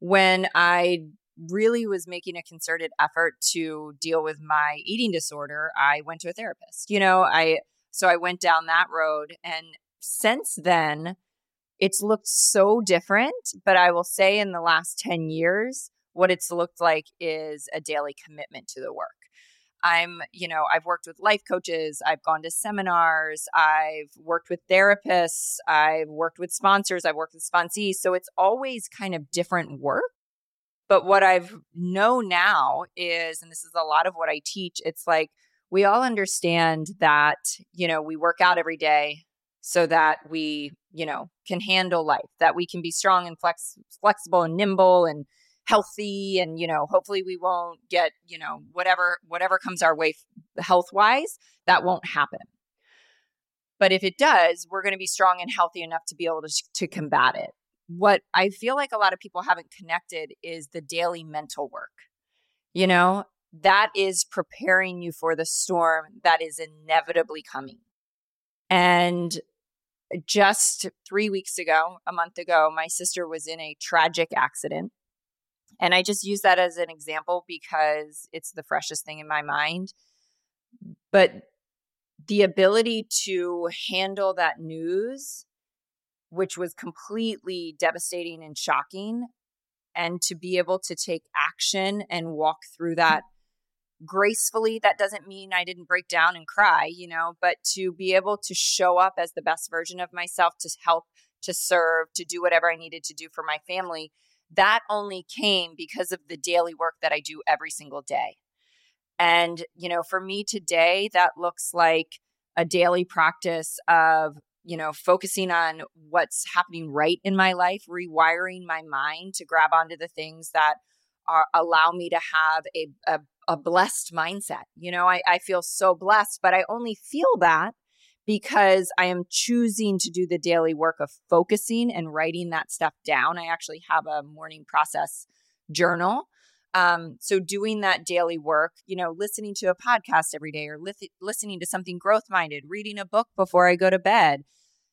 when I really was making a concerted effort to deal with my eating disorder, I went to a therapist. You know, I so I went down that road and since then it's looked so different, but I will say in the last 10 years what it's looked like is a daily commitment to the work. I'm, you know, I've worked with life coaches, I've gone to seminars, I've worked with therapists, I've worked with sponsors, I've worked with sponsees. So it's always kind of different work. But what I've know now is, and this is a lot of what I teach, it's like we all understand that, you know, we work out every day so that we, you know, can handle life, that we can be strong and flex- flexible and nimble and healthy and you know hopefully we won't get you know whatever whatever comes our way health wise that won't happen. But if it does we're going to be strong and healthy enough to be able to, to combat it. What i feel like a lot of people haven't connected is the daily mental work. You know that is preparing you for the storm that is inevitably coming. And uh, just three weeks ago, a month ago, my sister was in a tragic accident. And I just use that as an example because it's the freshest thing in my mind. But the ability to handle that news, which was completely devastating and shocking, and to be able to take action and walk through mm-hmm. that gracefully that doesn't mean i didn't break down and cry you know but to be able to show up as the best version of myself to help to serve to do whatever i needed to do for my family that only came because of the daily work that I do every single day. And, you know, for me today, that looks like a daily practice of, you know, focusing on what's happening right in my life, rewiring my mind to grab onto the things that are, allow me to have a, a, a blessed mindset. You know, I, I feel so blessed, but I only feel that because I am choosing to do the daily work of focusing and writing that stuff down. I actually have a morning process journal. Um, so doing that daily work, you know, listening to a podcast every day or li- listening to something growth minded, reading a book before I go to bed,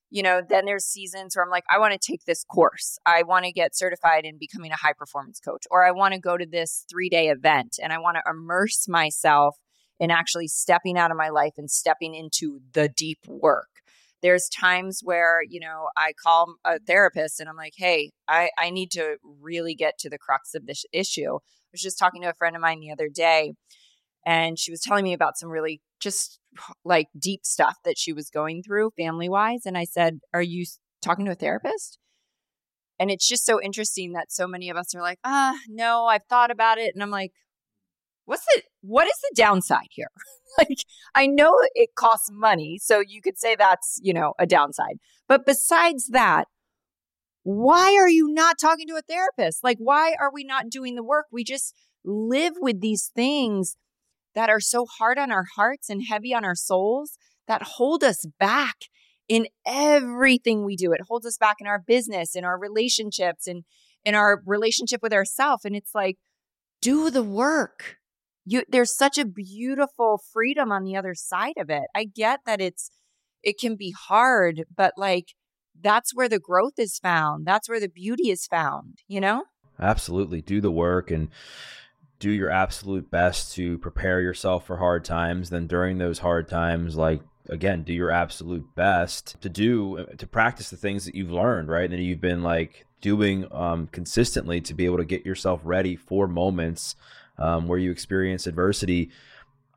you know, then there's seasons where I'm like, I want to take this course. I want to get certified in becoming a high performance coach, or I want to go to this three day event and I want to immerse myself in actually stepping out of my life and stepping into the deep work. There's times where, you know, I call a therapist and I'm like, hey, I, I need to really get to the crux of this issue. I was just talking to a friend of mine the other day and she was telling me about some really just like deep stuff that she was going through family wise. And I said, Are you talking to a therapist? And it's just so interesting that so many of us are like, ah, no, I've thought about it. And I'm like, what's the what is the downside here? like I know it costs money, so you could say that's, you know, a downside. But besides that, why are you not talking to a therapist? Like why are we not doing the work? We just live with these things that are so hard on our hearts and heavy on our souls that hold us back in everything we do. It holds us back in our business, in our relationships, and in our relationship with ourselves. And it's like, do the work. You there's such a beautiful freedom on the other side of it. I get that it's it can be hard, but like that's where the growth is found. That's where the beauty is found, you know? Absolutely. Do the work and do your absolute best to prepare yourself for hard times then during those hard times like again do your absolute best to do to practice the things that you've learned right and that you've been like doing um, consistently to be able to get yourself ready for moments um, where you experience adversity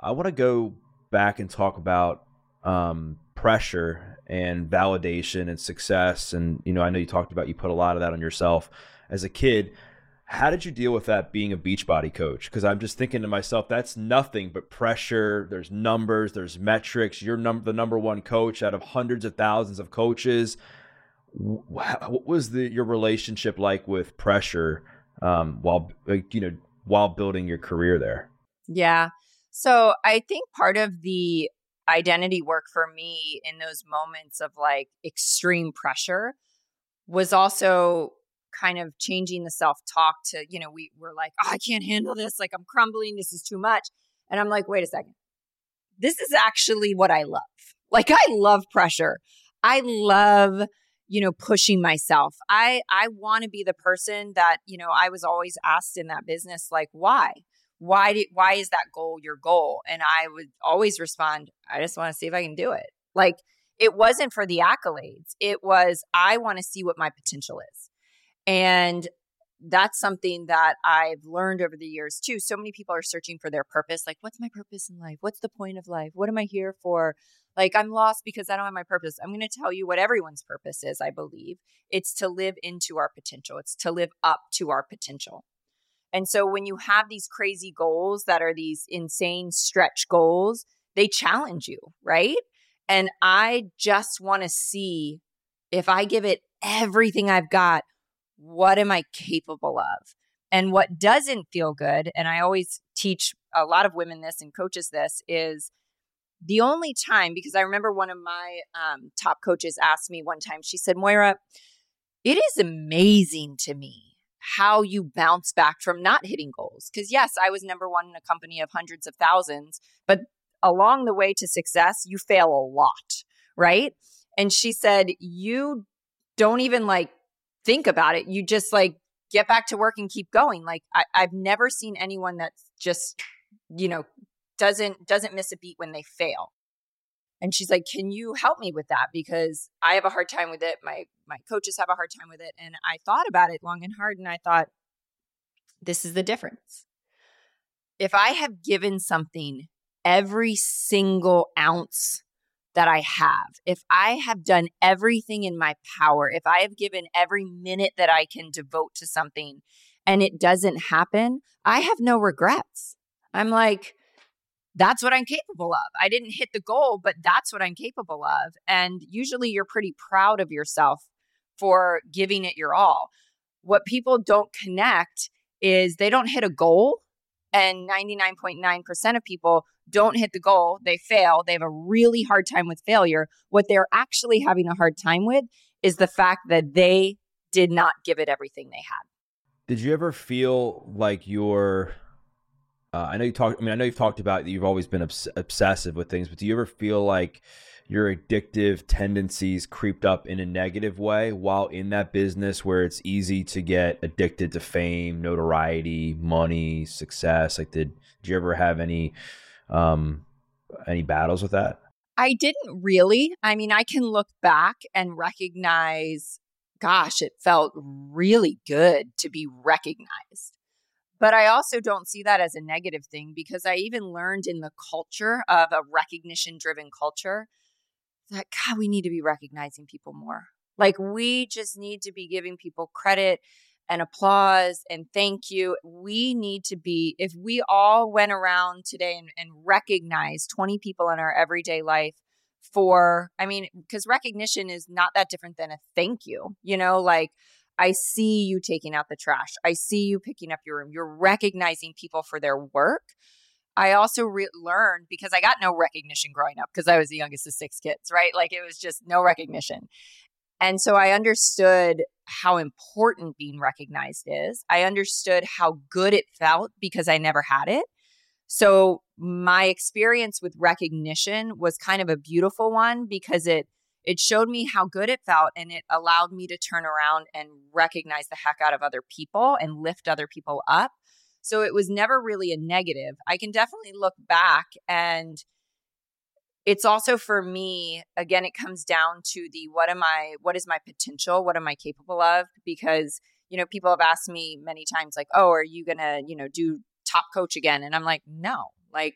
i want to go back and talk about um, pressure and validation and success and you know i know you talked about you put a lot of that on yourself as a kid how did you deal with that being a Beachbody coach? Because I'm just thinking to myself, that's nothing but pressure. There's numbers, there's metrics. You're num- the number one coach out of hundreds of thousands of coaches. What was the your relationship like with pressure um, while you know while building your career there? Yeah, so I think part of the identity work for me in those moments of like extreme pressure was also kind of changing the self talk to, you know, we were like, oh, I can't handle this. Like, I'm crumbling. This is too much. And I'm like, wait a second. This is actually what I love. Like, I love pressure. I love, you know, pushing myself. I, I want to be the person that, you know, I was always asked in that business, like, why? Why did, why is that goal your goal? And I would always respond, I just want to see if I can do it. Like, it wasn't for the accolades. It was, I want to see what my potential is. And that's something that I've learned over the years too. So many people are searching for their purpose. Like, what's my purpose in life? What's the point of life? What am I here for? Like, I'm lost because I don't have my purpose. I'm going to tell you what everyone's purpose is, I believe. It's to live into our potential, it's to live up to our potential. And so when you have these crazy goals that are these insane stretch goals, they challenge you, right? And I just want to see if I give it everything I've got, what am I capable of? And what doesn't feel good, and I always teach a lot of women this and coaches this, is the only time, because I remember one of my um, top coaches asked me one time, she said, Moira, it is amazing to me how you bounce back from not hitting goals. Because, yes, I was number one in a company of hundreds of thousands, but along the way to success, you fail a lot, right? And she said, You don't even like think about it. You just like get back to work and keep going. Like I, I've never seen anyone that's just, you know, doesn't doesn't miss a beat when they fail. And she's like, "Can you help me with that? Because I have a hard time with it. My my coaches have a hard time with it." And I thought about it long and hard, and I thought, "This is the difference. If I have given something every single ounce that I have, if I have done everything in my power, if I have given every minute that I can devote to something and it doesn't happen, I have no regrets. I'm like, that's what I'm capable of. I didn't hit the goal, but that's what I'm capable of. And usually you're pretty proud of yourself for giving it your all. What people don't connect is they don't hit a goal and 99.9% of people don't hit the goal. They fail. They have a really hard time with failure. What they're actually having a hard time with is the fact that they did not give it everything they had. Did you ever feel like you're uh, I know you talked. I mean, I know you've talked about that you've always been obs- obsessive with things, but do you ever feel like your addictive tendencies creeped up in a negative way while in that business where it's easy to get addicted to fame, notoriety, money, success? Like, did, did you ever have any um, any battles with that? I didn't really. I mean, I can look back and recognize, gosh, it felt really good to be recognized. But I also don't see that as a negative thing because I even learned in the culture of a recognition driven culture that, God, we need to be recognizing people more. Like, we just need to be giving people credit and applause and thank you. We need to be, if we all went around today and, and recognized 20 people in our everyday life for, I mean, because recognition is not that different than a thank you, you know, like, I see you taking out the trash. I see you picking up your room. You're recognizing people for their work. I also re- learned because I got no recognition growing up because I was the youngest of six kids, right? Like it was just no recognition. And so I understood how important being recognized is. I understood how good it felt because I never had it. So my experience with recognition was kind of a beautiful one because it it showed me how good it felt and it allowed me to turn around and recognize the heck out of other people and lift other people up. So it was never really a negative. I can definitely look back and it's also for me again it comes down to the what am I what is my potential? What am I capable of? Because you know people have asked me many times like, "Oh, are you going to, you know, do top coach again?" And I'm like, "No." Like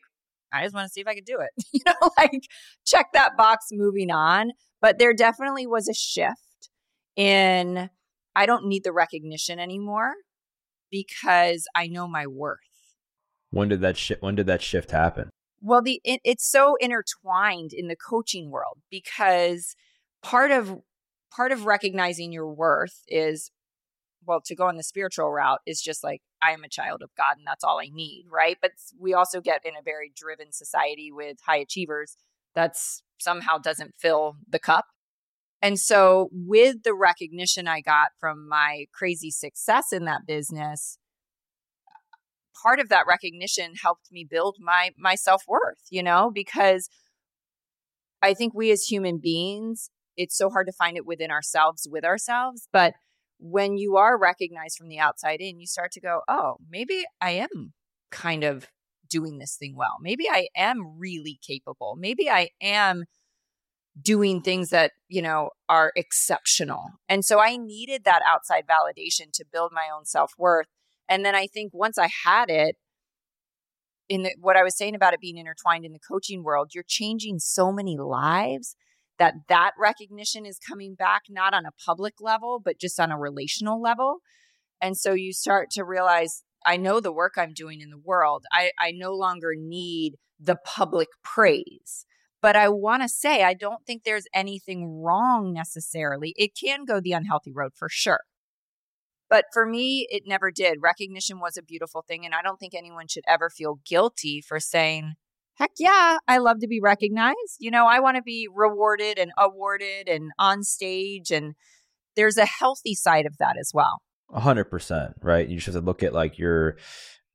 I just want to see if I could do it. you know, like check that box moving on. But there definitely was a shift in I don't need the recognition anymore because I know my worth. When did that shift when did that shift happen? Well, the it, it's so intertwined in the coaching world because part of part of recognizing your worth is well to go on the spiritual route is just like I am a child of God and that's all I need, right? But we also get in a very driven society with high achievers that's somehow doesn't fill the cup. And so with the recognition I got from my crazy success in that business, part of that recognition helped me build my my self-worth, you know, because I think we as human beings, it's so hard to find it within ourselves with ourselves, but when you are recognized from the outside in, you start to go, oh, maybe I am kind of doing this thing well. Maybe I am really capable. Maybe I am doing things that, you know, are exceptional. And so I needed that outside validation to build my own self worth. And then I think once I had it, in the, what I was saying about it being intertwined in the coaching world, you're changing so many lives that that recognition is coming back not on a public level but just on a relational level. And so you start to realize i know the work i'm doing in the world. I, I no longer need the public praise. But i want to say i don't think there's anything wrong necessarily. It can go the unhealthy road for sure. But for me it never did. Recognition was a beautiful thing and i don't think anyone should ever feel guilty for saying heck yeah, I love to be recognized. You know, I want to be rewarded and awarded and on stage. And there's a healthy side of that as well. A hundred percent, right? You just have to look at like your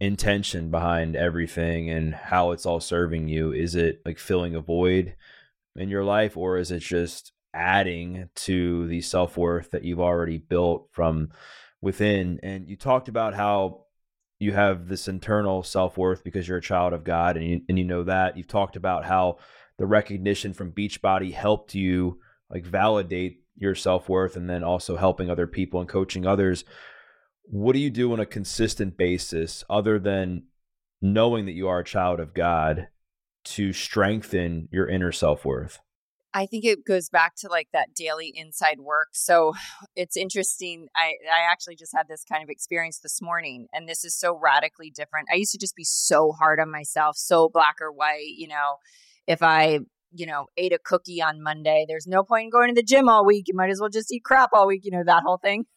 intention behind everything and how it's all serving you. Is it like filling a void in your life, or is it just adding to the self worth that you've already built from within? And you talked about how you have this internal self-worth because you're a child of God and you, and you know that. You've talked about how the recognition from Beachbody helped you like validate your self-worth and then also helping other people and coaching others. What do you do on a consistent basis other than knowing that you are a child of God to strengthen your inner self-worth I think it goes back to like that daily inside work. So it's interesting. I, I actually just had this kind of experience this morning, and this is so radically different. I used to just be so hard on myself, so black or white. You know, if I, you know, ate a cookie on Monday, there's no point in going to the gym all week. You might as well just eat crap all week, you know, that whole thing.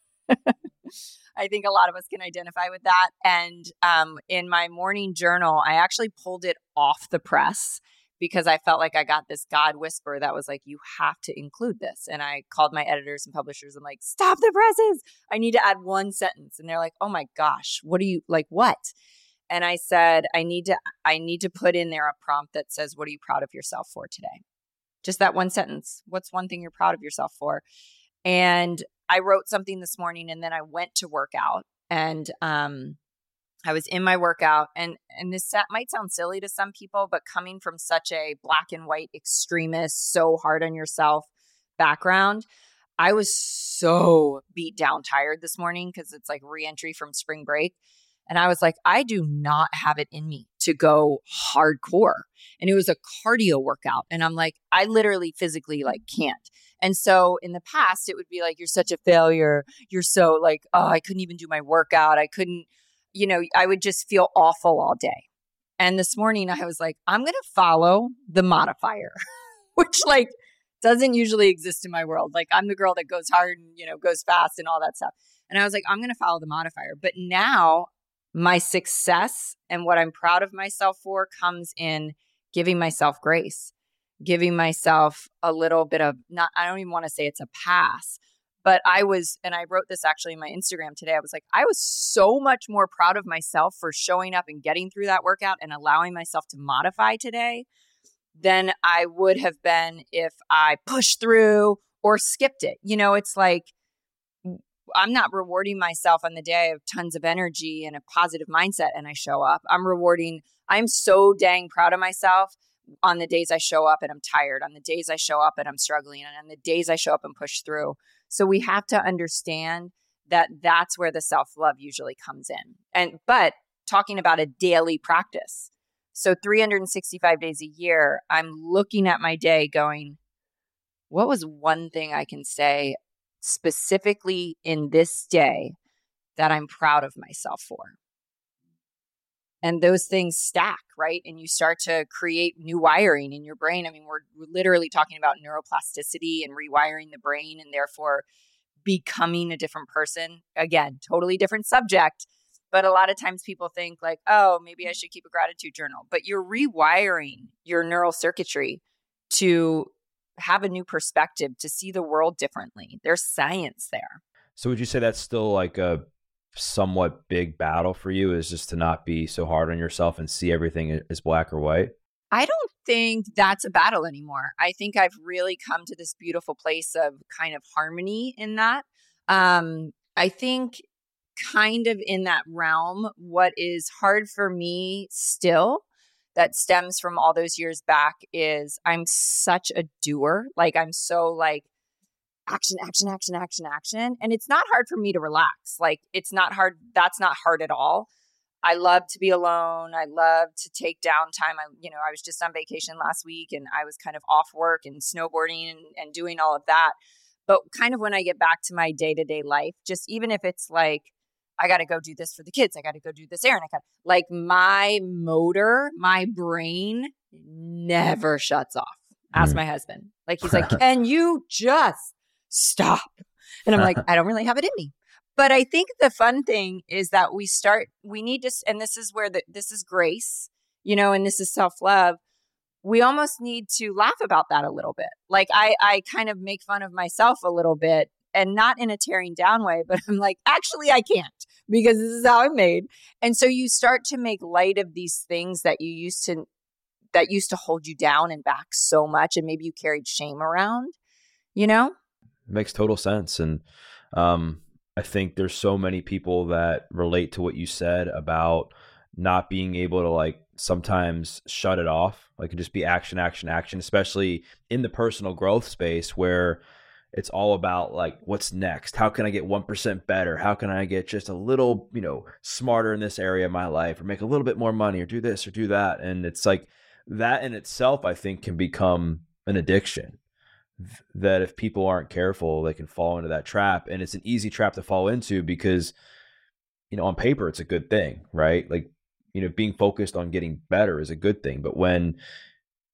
I think a lot of us can identify with that. And um, in my morning journal, I actually pulled it off the press because I felt like I got this God whisper that was like, you have to include this. And I called my editors and publishers. I'm like, stop the presses. I need to add one sentence. And they're like, oh my gosh, what are you like? What? And I said, I need to, I need to put in there a prompt that says, what are you proud of yourself for today? Just that one sentence. What's one thing you're proud of yourself for? And I wrote something this morning and then I went to work out and um I was in my workout and and this might sound silly to some people but coming from such a black and white extremist so hard on yourself background I was so beat down tired this morning cuz it's like reentry from spring break and I was like I do not have it in me to go hardcore and it was a cardio workout and I'm like I literally physically like can't and so in the past, it would be like, you're such a failure. You're so like, oh, I couldn't even do my workout. I couldn't, you know, I would just feel awful all day. And this morning, I was like, I'm going to follow the modifier, which like doesn't usually exist in my world. Like, I'm the girl that goes hard and, you know, goes fast and all that stuff. And I was like, I'm going to follow the modifier. But now my success and what I'm proud of myself for comes in giving myself grace giving myself a little bit of not I don't even want to say it's a pass, but I was and I wrote this actually in my Instagram today. I was like I was so much more proud of myself for showing up and getting through that workout and allowing myself to modify today than I would have been if I pushed through or skipped it. You know, it's like I'm not rewarding myself on the day I have tons of energy and a positive mindset and I show up. I'm rewarding, I'm so dang proud of myself on the days I show up and I'm tired, on the days I show up and I'm struggling, and on the days I show up and push through. So we have to understand that that's where the self love usually comes in. And, but talking about a daily practice. So 365 days a year, I'm looking at my day going, what was one thing I can say specifically in this day that I'm proud of myself for? And those things stack right? And you start to create new wiring in your brain. I mean we're, we're, literally talking about neuroplasticity and rewiring the brain and therefore becoming a different person. Again totally different subject but a lot of times people think like oh maybe i should keep a gratitude journal. But you're rewiring your neural circuitry to have a new perspective to see the world differently. There's science there. So would you say that's still like a somewhat big battle for you is just to not be so hard on yourself and see everything as black or white? I don't think that's a battle anymore. I think I've really come to this beautiful place of kind of harmony in that. Um, I think kind of in that realm, what is hard for me still that stems from all those years back is I'm such a doer. Like I'm so like action, action, action, action, action. And it's not hard for me to relax. Like it's not hard. That's not hard at all. I love to be alone. I love to take downtime. I, you know, I was just on vacation last week and I was kind of off work and snowboarding and, and doing all of that. But kind of when I get back to my day to day life, just even if it's like, I got to go do this for the kids. I got to go do this errand. I got like my motor, my brain never shuts off. Ask mm. my husband. Like he's like, "Can you just stop. And I'm like, I don't really have it in me. But I think the fun thing is that we start, we need to, and this is where the, this is grace, you know, and this is self love. We almost need to laugh about that a little bit. Like I, I kind of make fun of myself a little bit and not in a tearing down way, but I'm like, actually, I can't because this is how I'm made. And so you start to make light of these things that you used to, that used to hold you down and back so much. And maybe you carried shame around, you know? It makes total sense. And um, I think there's so many people that relate to what you said about not being able to like sometimes shut it off. Like it just be action, action, action, especially in the personal growth space where it's all about like what's next how can i get 1% better how can i get just a little you know smarter in this area of my life or make a little bit more money or do this or do that and it's like that in itself i think can become an addiction that if people aren't careful, they can fall into that trap. And it's an easy trap to fall into because, you know, on paper, it's a good thing, right? Like, you know, being focused on getting better is a good thing. But when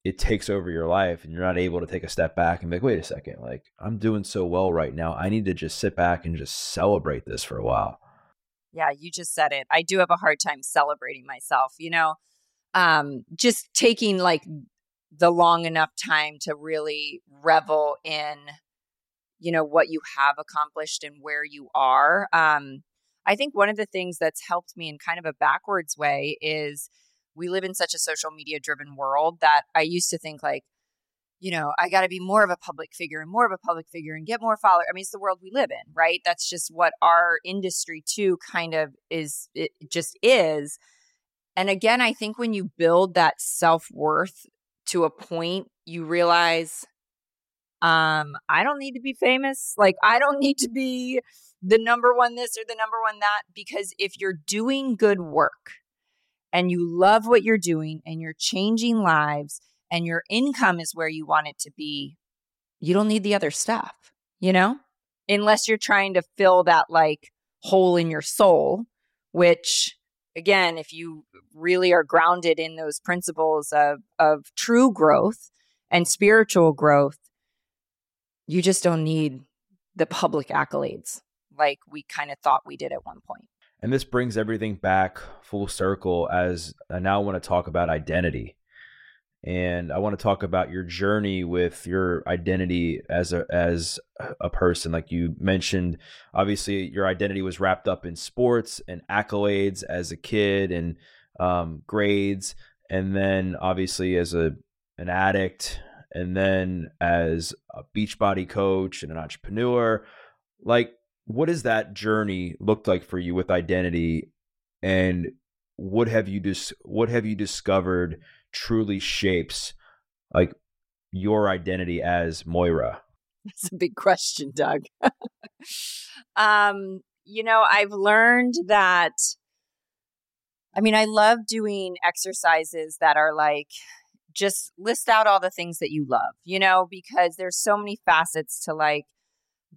it takes over your life and you're not able to take a step back and be like, wait a second, like I'm doing so well right now. I need to just sit back and just celebrate this for a while. Yeah, you just said it. I do have a hard time celebrating myself, you know, um, just taking like the long enough time to really revel in, you know, what you have accomplished and where you are. Um, I think one of the things that's helped me in kind of a backwards way is we live in such a social media driven world that I used to think like, you know, I got to be more of a public figure and more of a public figure and get more followers. I mean, it's the world we live in, right? That's just what our industry too kind of is, it just is. And again, I think when you build that self worth to a point, you realize, um, I don't need to be famous. Like, I don't need to be the number one this or the number one that, because if you're doing good work, and you love what you're doing and you're changing lives and your income is where you want it to be, you don't need the other stuff, you know? Unless you're trying to fill that like hole in your soul, which again, if you really are grounded in those principles of of true growth and spiritual growth, you just don't need the public accolades like we kind of thought we did at one point. And this brings everything back full circle as I now want to talk about identity. And I want to talk about your journey with your identity as a as a person. Like you mentioned, obviously your identity was wrapped up in sports and accolades as a kid and um, grades, and then obviously as a an addict, and then as a Beachbody coach and an entrepreneur. Like what has that journey looked like for you with identity and what have you dis- what have you discovered truly shapes like your identity as Moira? That's a big question, Doug. um, you know, I've learned that I mean, I love doing exercises that are like just list out all the things that you love, you know, because there's so many facets to like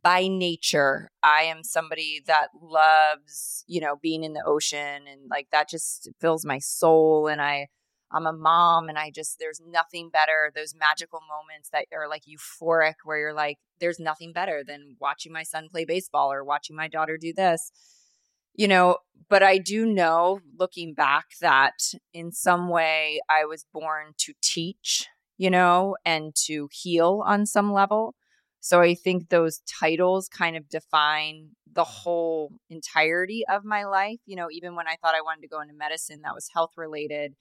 by nature, I am somebody that loves, you know, being in the ocean and like that just fills my soul. And I, I'm a mom and I just, there's nothing better. Those magical moments that are like euphoric where you're like, there's nothing better than watching my son play baseball or watching my daughter do this, you know. But I do know looking back that in some way I was born to teach, you know, and to heal on some level. So I think those titles kind of define the whole entirety of my life. You know, even when I thought I wanted to go into medicine that was health related.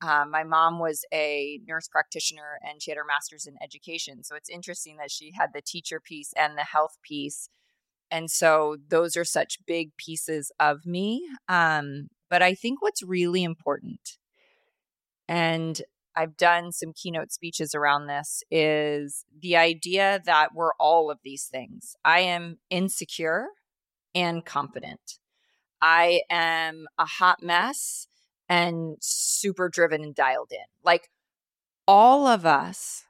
Um, my mom was a nurse practitioner and she had her master's in education. So it's interesting that she had the teacher piece and the health piece. And so those are such big pieces of me. Um, but I think what's really important, and I've done some keynote speeches around this is the idea that we're all of these things. I am insecure and confident. I am a hot mess and super driven and dialed in. Like all of us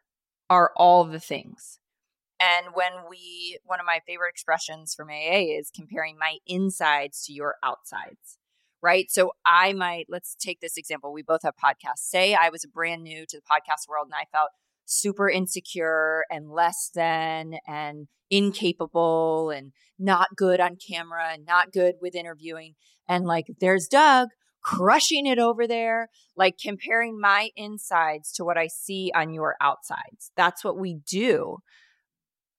are all the things. And when we, one of my favorite expressions from AA is comparing my insides to your outsides right? So I might, let's take this example. We both have podcasts. Say I was brand new to the podcast world and I felt super insecure and less than and incapable and not good on camera and not good with interviewing. And like, there's Doug crushing it over there, like comparing my insides to what I see on your outsides. That's what we do.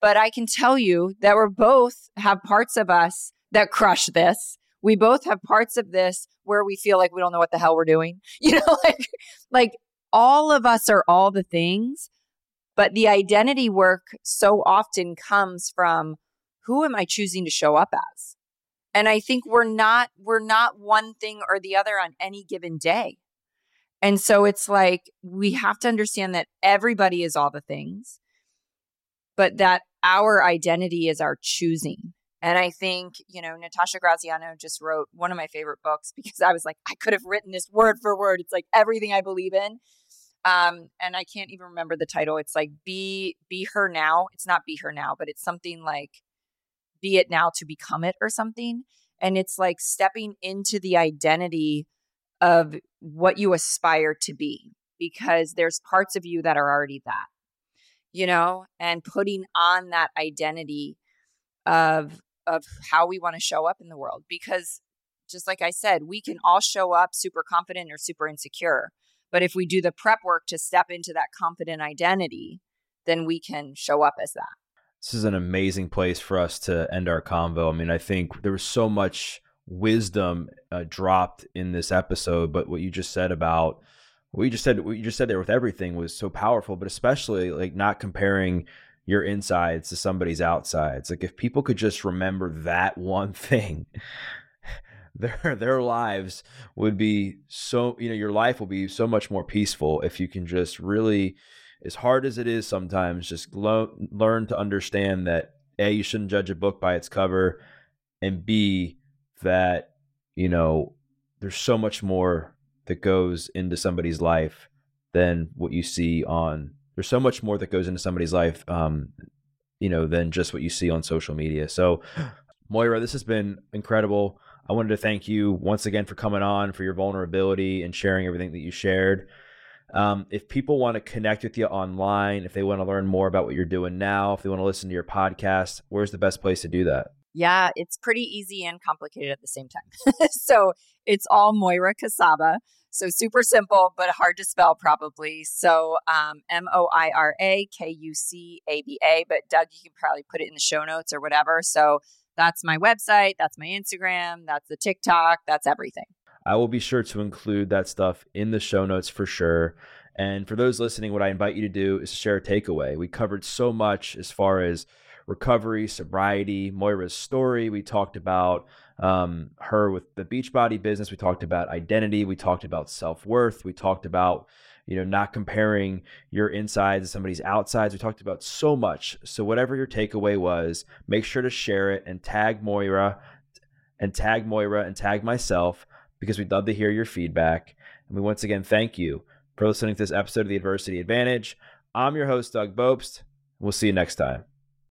But I can tell you that we're both have parts of us that crush this we both have parts of this where we feel like we don't know what the hell we're doing. You know, like like all of us are all the things, but the identity work so often comes from who am I choosing to show up as? And I think we're not we're not one thing or the other on any given day. And so it's like we have to understand that everybody is all the things, but that our identity is our choosing. And I think, you know, Natasha Graziano just wrote one of my favorite books because I was like, I could have written this word for word. It's like everything I believe in. Um, and I can't even remember the title. It's like be be her now. It's not be her now, but it's something like be it now to become it or something. And it's like stepping into the identity of what you aspire to be. because there's parts of you that are already that, you know, and putting on that identity of of how we want to show up in the world because just like I said, we can all show up super confident or super insecure. But if we do the prep work to step into that confident identity, then we can show up as that. This is an amazing place for us to end our convo. I mean, I think there was so much wisdom uh, dropped in this episode, but what you just said about what you just said, what you just said there with everything was so powerful, but especially like not comparing your insides to somebody's outsides. Like if people could just remember that one thing, their their lives would be so you know your life will be so much more peaceful if you can just really as hard as it is sometimes just lo- learn to understand that a you shouldn't judge a book by its cover and b that you know there's so much more that goes into somebody's life than what you see on there's so much more that goes into somebody's life um you know than just what you see on social media so moira this has been incredible I wanted to thank you once again for coming on, for your vulnerability and sharing everything that you shared. Um, if people want to connect with you online, if they want to learn more about what you're doing now, if they want to listen to your podcast, where's the best place to do that? Yeah, it's pretty easy and complicated at the same time. so it's all Moira Kucaba. So super simple, but hard to spell probably. So um, M O I R A K U C A B A. But Doug, you can probably put it in the show notes or whatever. So that's my website, that's my Instagram, that's the TikTok, that's everything. I will be sure to include that stuff in the show notes for sure. And for those listening, what I invite you to do is share a takeaway. We covered so much as far as recovery, sobriety, Moira's story. We talked about um, her with the Beachbody business. We talked about identity. We talked about self worth. We talked about you know, not comparing your insides to somebody's outsides. We talked about so much. So whatever your takeaway was, make sure to share it and tag Moira and tag Moira and tag myself because we'd love to hear your feedback. And we once again thank you for listening to this episode of the Adversity Advantage. I'm your host, Doug Bopst. We'll see you next time.